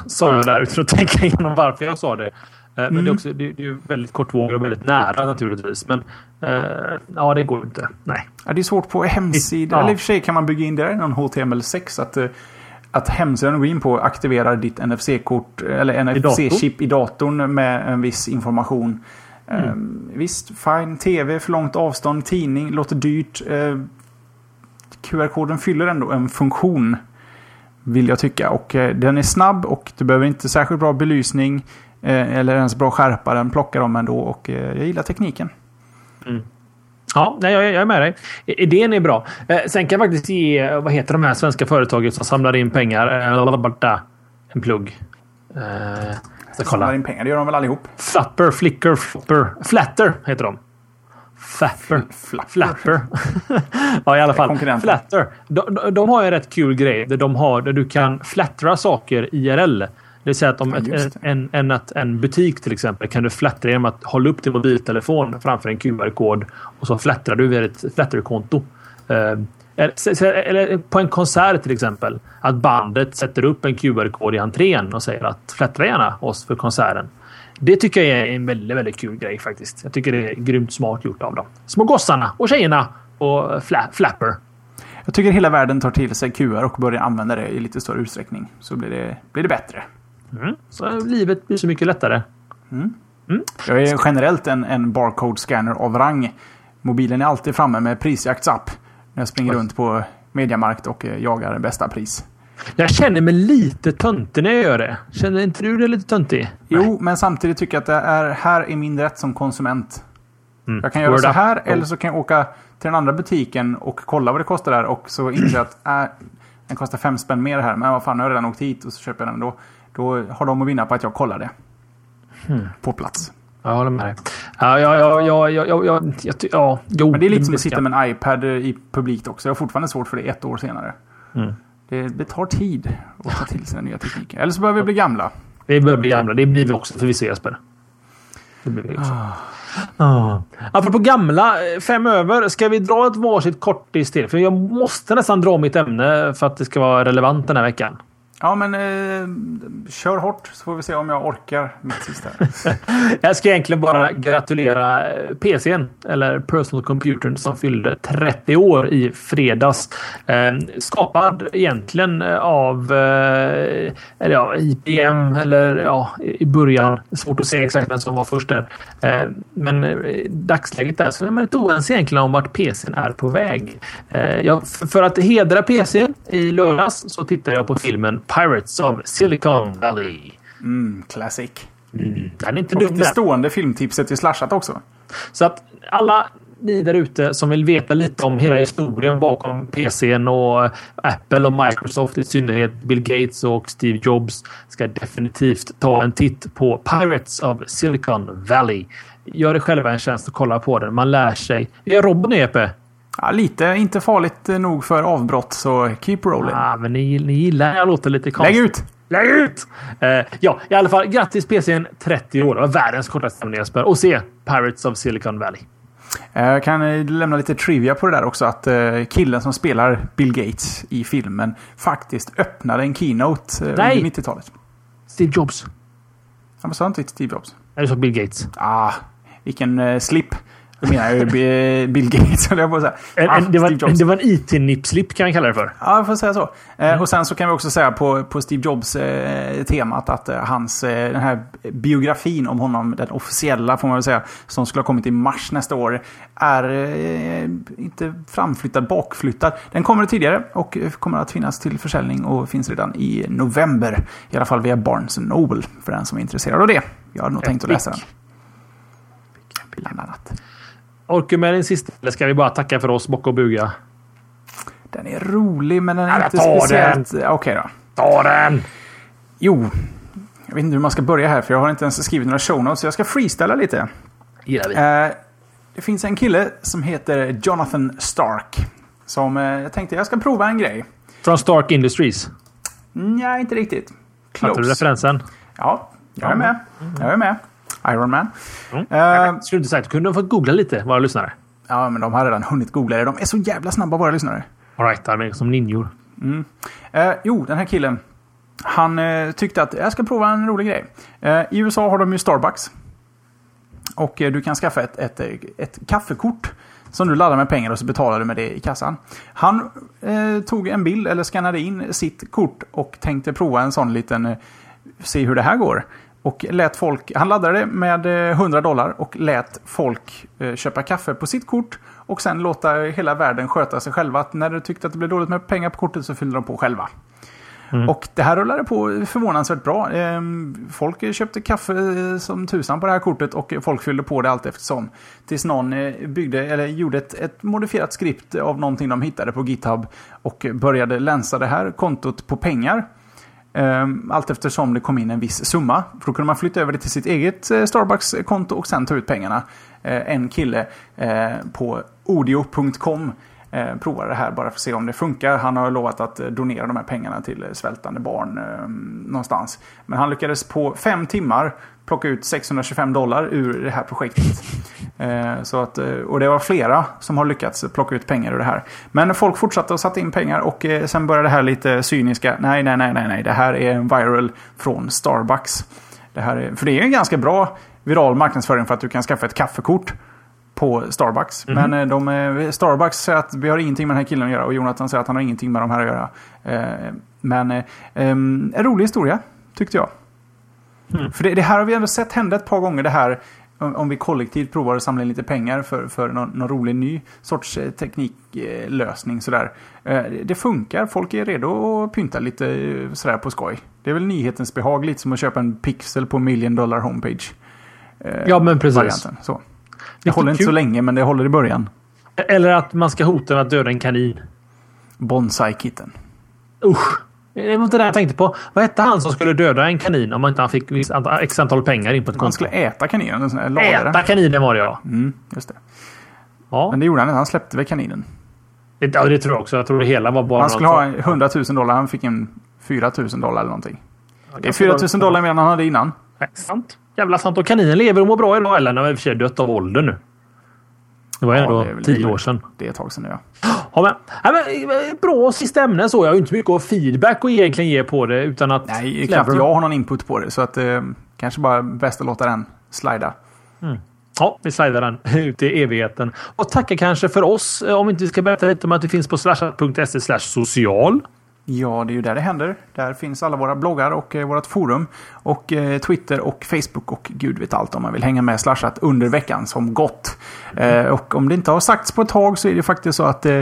sa jag där utan att tänka igenom varför jag sa det. Mm. Men det är, mm. också, det, är väldigt kortvågigt och väldigt nära naturligtvis. Men uh, ja, det går inte. Nej. Ja, det är svårt på hemsidan. Ja. Eller i och för sig kan man bygga in det i någon HTML6. Att, uh, att hemsidan går in på aktiverar ditt NFC-kort eller NFC-chip i, datorn med en viss information. Mm. Um, visst, fine. TV för långt avstånd, tidning, låter dyrt. Uh, QR-koden fyller ändå en funktion. Vill jag tycka. Och den är snabb och du behöver inte särskilt bra belysning. Eh, eller ens bra skärpa. Den plockar de ändå och eh, jag gillar tekniken. Mm. Ja, jag, jag är med dig. Idén är bra. Eh, sen kan jag faktiskt ge, vad heter de här svenska företaget som samlar in pengar? En plugg. Samlar in pengar, det gör de väl allihop? Flapper, Flickr, Flapper. Flatter heter de. Flapper. Flapper. Flapper. ja, i alla fall. Flatter. De, de, de, har en rätt kul grej där de har där du kan flattra saker IRL. Det vill säga att om ja, ett, en, en, en, en butik till exempel kan du flattra genom att hålla upp din mobiltelefon framför en QR-kod och så flattrar du via ett Flatter-konto. Uh, eller på en konsert till exempel. Att bandet sätter upp en QR-kod i entrén och säger att flattra gärna oss för konserten. Det tycker jag är en väldigt, väldigt kul grej faktiskt. Jag tycker det är grymt smart gjort av dem. Små gossarna och tjejerna och fla flapper. Jag tycker hela världen tar till sig QR och börjar använda det i lite större utsträckning. Så blir det, blir det bättre. Mm. Så livet blir så mycket lättare. Mm. Mm. Jag är generellt en, en barcode-scanner av rang. Mobilen är alltid framme med prisjaktsapp. När jag springer runt på Mediamarkt och eh, jagar bästa pris. Jag känner mig lite töntig när jag gör det. Känner inte du dig lite töntig? Jo, men samtidigt tycker jag att det är, här är min rätt som konsument. Mm. Jag kan göra Word så up. här, eller så kan jag åka till den andra butiken och kolla vad det kostar där och så inser jag att äh, den kostar fem spänn mer här. Men vad fan, nu har jag redan åkt hit och så köper jag den då. Då har de att vinna på att jag kollar det. Hmm. På plats. Jag håller med dig. Ja, ja, ja, ja, ja, ja, ja, ja, ja, jo. Men det är lite som att sitta med en iPad i publikt också. Jag har fortfarande svårt för det ett år senare. Mm. Det, det tar tid att ta till sig den nya tekniken. Eller så börjar vi bli gamla. Vi börjar bli gamla. Det blir vi också förvisso Jesper. Det blir vi också. Ah. Apropå gamla, eh, fem över. Ska vi dra ett varsitt kortis till? För jag måste nästan dra mitt ämne för att det ska vara relevant den här veckan. Ja, men eh, kör hårt så får vi se om jag orkar mitt sista. Jag ska egentligen bara gratulera eh, PCn, eller Personal Computern, som fyllde 30 år i fredags. Eh, skapad egentligen eh, av eh, eller ja, IBM, eller ja, i början. Svårt att se exakt vem som var först där. Eh, men i dagsläget där så är man lite oense egentligen om vart PCn är på väg. Eh, ja, för, för att hedra PCn i lördags så tittade jag på filmen Pirates of Silicon Valley. Mm, classic. Mm, den är inte Och dum det stående filmtipset i Slashat också. Så att alla ni där ute som vill veta lite om hela historien bakom PCn och Apple och Microsoft i synnerhet Bill Gates och Steve Jobs ska definitivt ta en titt på Pirates of Silicon Valley. Gör det själva en tjänst att kolla på den. Man lär sig. Är Robin nu Epe? Ja, lite. Inte farligt nog för avbrott, så keep rolling. Ah, men ni, ni gillar jag låter lite konstigt. Lägg ut! Lägg ut! Eh, ja, i alla fall. Grattis PCn 30 år. Det var världens kortaste ämne Jesper. Och se Pirates of Silicon Valley. Jag kan eh, lämna lite trivia på det där också. Att eh, killen som spelar Bill Gates i filmen faktiskt öppnade en keynote eh, Nej. under 90-talet. Steve Jobs. Han sa inte Steve Jobs. Eller så Bill Gates. Ah, vilken slip. Då menar jag ju Bill Gates, höll jag på att säga. En, Ah, det, var, det var en IT-nippslip kan vi kalla det för. Ja, jag får säga så. Mm. Och sen så kan vi också säga på, på Steve Jobs eh, att eh, hans, eh, den här biografin om honom, den officiella får man väl säga, som skulle ha kommit i mars nästa år, är inte framflyttad, bakflyttad. Den kommer tidigare och kommer att finnas till försäljning och finns redan i november. I alla fall via Barnes Noble för den som är intresserad av det. Jag har nog tänkt att läsa den. Bland annat. Orkar med din sista? Eller ska vi bara tacka för oss, bocka och buga? Den är rolig men den är Ja, inte speciellt... Okej då. Ta den! Jo, jag vet inte hur man ska börja här för jag har inte ens skrivit några show notes så jag ska freestyla lite. Gillar vi. Eh, det finns en kille som heter Jonathan Stark. Som eh, jag tänkte jag ska prova en grej. Från Stark Industries. Nej, inte riktigt. Fattar du referensen? Ja, jag är med. Jag är med. Iron Man. Mm. Eh, Skulle du inte sagt, kunde de fått googla lite, våra lyssnare? ja, men de har redan hunnit googla det. De är så jävla snabba våra lyssnare. Alright, de är som ninjor. Eh, jo, den här killen. Han eh, tyckte att jag ska prova en rolig grej. Eh, I USA har de ju Starbucks. Och eh, du kan skaffa ett, ett, eh, ett kaffekort. Som du laddar med pengar och så betalar du med det i kassan. Han eh, tog en bild eller skannade in sitt kort och tänkte prova en sån liten... Eh, se hur det här går. Och lät folk, han laddade det med eh, 100 dollar och lät folk eh, köpa kaffe på sitt kort. Och sen låta hela världen sköta sig själva. Att när du tyckte att det blev dåligt med pengar på kortet så fyllde de på själva. Och det här rullade på förvånansvärt bra. Ehm, Folk köpte kaffe eh, som tusan på det här kortet och folk fyllde på det allt eftersom. Tills någon eh, byggde, eller gjorde ett, ett modifierat skript av någonting de hittade på GitHub och började länsa det här kontot på pengar. Ehm, allt eftersom det kom in en viss summa. För då kunde man flytta över det till sitt eget eh, Starbucks-konto och sen ta ut pengarna. Eh, en kille eh, på odio.com eh, provade det här bara för att se om det funkar. Han har lovat att eh, donera de här pengarna till eh, svältande barn eh, någonstans. Men han lyckades på fem timmar plocka ut 625 dollar ur det här projektet. Eh, så att, eh, och det var flera som har lyckats plocka ut pengar ur det här. Men folk fortsatte att sätta in pengar och eh, sen började det här lite cyniska. Nej, nej, nej, nej, nej. Det här är en viral från Starbucks. Det här är, för det är en ganska bra viral marknadsföring för att du kan skaffa ett kaffekort på Starbucks. Men eh, de, eh, Starbucks säger att vi har ingenting med den här killen att göra och Jonathan säger att han har ingenting med de här att göra. Eh, Men en rolig historia, tyckte jag. För det, det här har vi ändå sett hända ett par gånger. Det här om, vi kollektivt provar att samla in lite pengar för, för någon, någon rolig ny sorts tekniklösning. Sådär. Det funkar. Folk är redo att pynta lite sådär på skoj. Det är väl nyhetens behag. Lite som att köpa en pixel på million dollar homepage. Ja, men precis. varianten. Så. Det håller inte så länge, men det håller i början. Eller att man ska hota med att döda en kanin. Bonsai-kitten. Usch! Det var inte det jag tänkte på. Vad hette han som skulle döda en kanin om man inte fick x antal pengar in på ett konto? Han skulle äta kaninen. Äta kaninen var det ja. Mm, just det. Ja. Men det gjorde han inte. Han släppte väl kaninen. Det, ja, det tror jag också. Jag tror det hela var bara... Han skulle ha 100 000 dollar. Han fick en 4 000 dollar eller någonting. Det är 4 000 dollar mer än han hade innan. Sant. Jävla sant. Och kaninen lever och mår bra idag. Eller han har i och för sig dött av ålder nu. Det var ju ändå ja, tio år sedan. Det är ett tag sedan nu ja. Ja, men, ja, men, eh, bra sista ämne så. Jag har ju inte mycket feedback att egentligen ge på det utan att... Nej, knappt jag har någon input på det. Så att eh, kanske bara bäst att låta den slida. Mm. Ja, vi slidar den ut i evigheten. Och tacka kanske för oss. Eh, om inte vi ska berätta lite om att det finns på slashat.se social. Ja, det är ju där det händer. Där finns alla våra bloggar och eh, vårt forum. Och eh, Twitter och Facebook och gud vet allt om man vill hänga med slashat under veckan som gott. Eh, och om det inte har sagts på ett tag så är det faktiskt så att eh,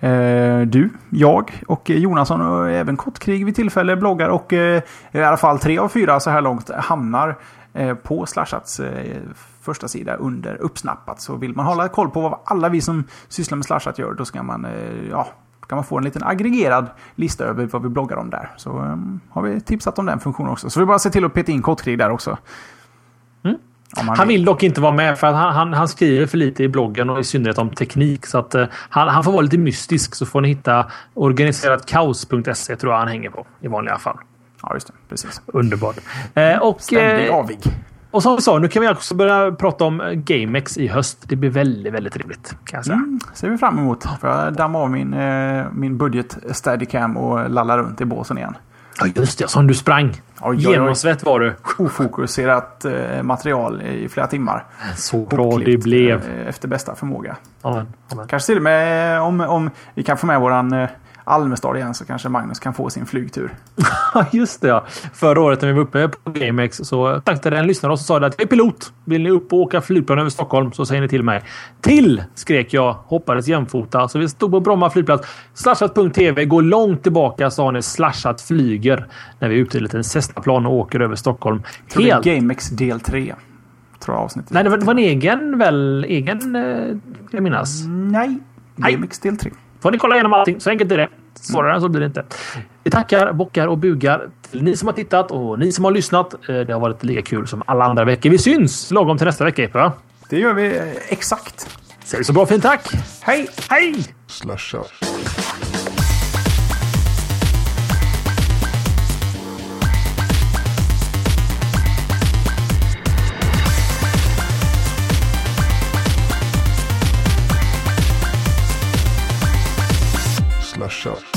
eh du, jag och eh, Jonasson och även Kottkrig vid tillfälle bloggar och eh, i alla fall tre av fyra så här långt hamnar eh, på slashats första sida under uppsnappat. Så vill man hålla koll på vad alla vi som sysslar med slashat gör då ska man ja, kan man få en liten aggregerad lista över vad vi bloggar om där. Så um, har vi tipsat om den funktionen också. Så vi bara se till att peta in kodkrig där också. Mm. Han vill dock inte vara med för att han, han, han, skriver för lite i bloggen och i synnerhet om teknik. Så att uh, han, han, får vara lite mystisk så får ni hitta organiseratkaos.se tror jag han hänger på i vanliga fall. Ja, just det. Precis. Underbart. Uh, och, Ständig uh, avig. Och som vi sa, nu kan vi också börja prata om GameX i höst. Det blir väldigt, väldigt trevligt. Kan jag säga. Mm, ser vi fram emot. Får jag damma av min, eh, min budget Steadicam och lalla runt i båsen igen. Ja, just det. Som du sprang. Genomsvett var du. Ofokuserat eh, material i flera timmar. Så bra det blev. Eh, efter bästa förmåga. Amen, amen. Kanske till och med om, om vi kan få med våran eh, Almestad igen så kanske Magnus kan få sin flygtur. Ja, just det. Ja. Förra året när vi var uppe på GameX så tackade en lyssnare och så sa det att jag är pilot. Vill ni upp och åka flygplan över Stockholm så säger ni till mig. Till skrek jag. Hoppades jämfota. Så vi stod på Bromma flygplats. Slashat.tv går långt tillbaka så har ni slashat flyger. När vi är ute i en liten Cessna-plan och åker över Stockholm. Helt... GameX del 3. Tror jag avsnittet. Nej, det var, det var en egen väl? Egen, eh, jag minnas. Nej. GameX del 3 får ni kolla igenom allting. Så enkelt är det. Svårare än så blir det inte. Vi tackar, bockar och bugar till ni som har tittat och ni som har lyssnat. Eh, det har varit lika kul som alla andra veckor. Vi syns lagom till nästa vecka, Epa. Det gör vi eh, exakt. Säg så bra fint tack. Hej! Hej! Slasha. Slasha.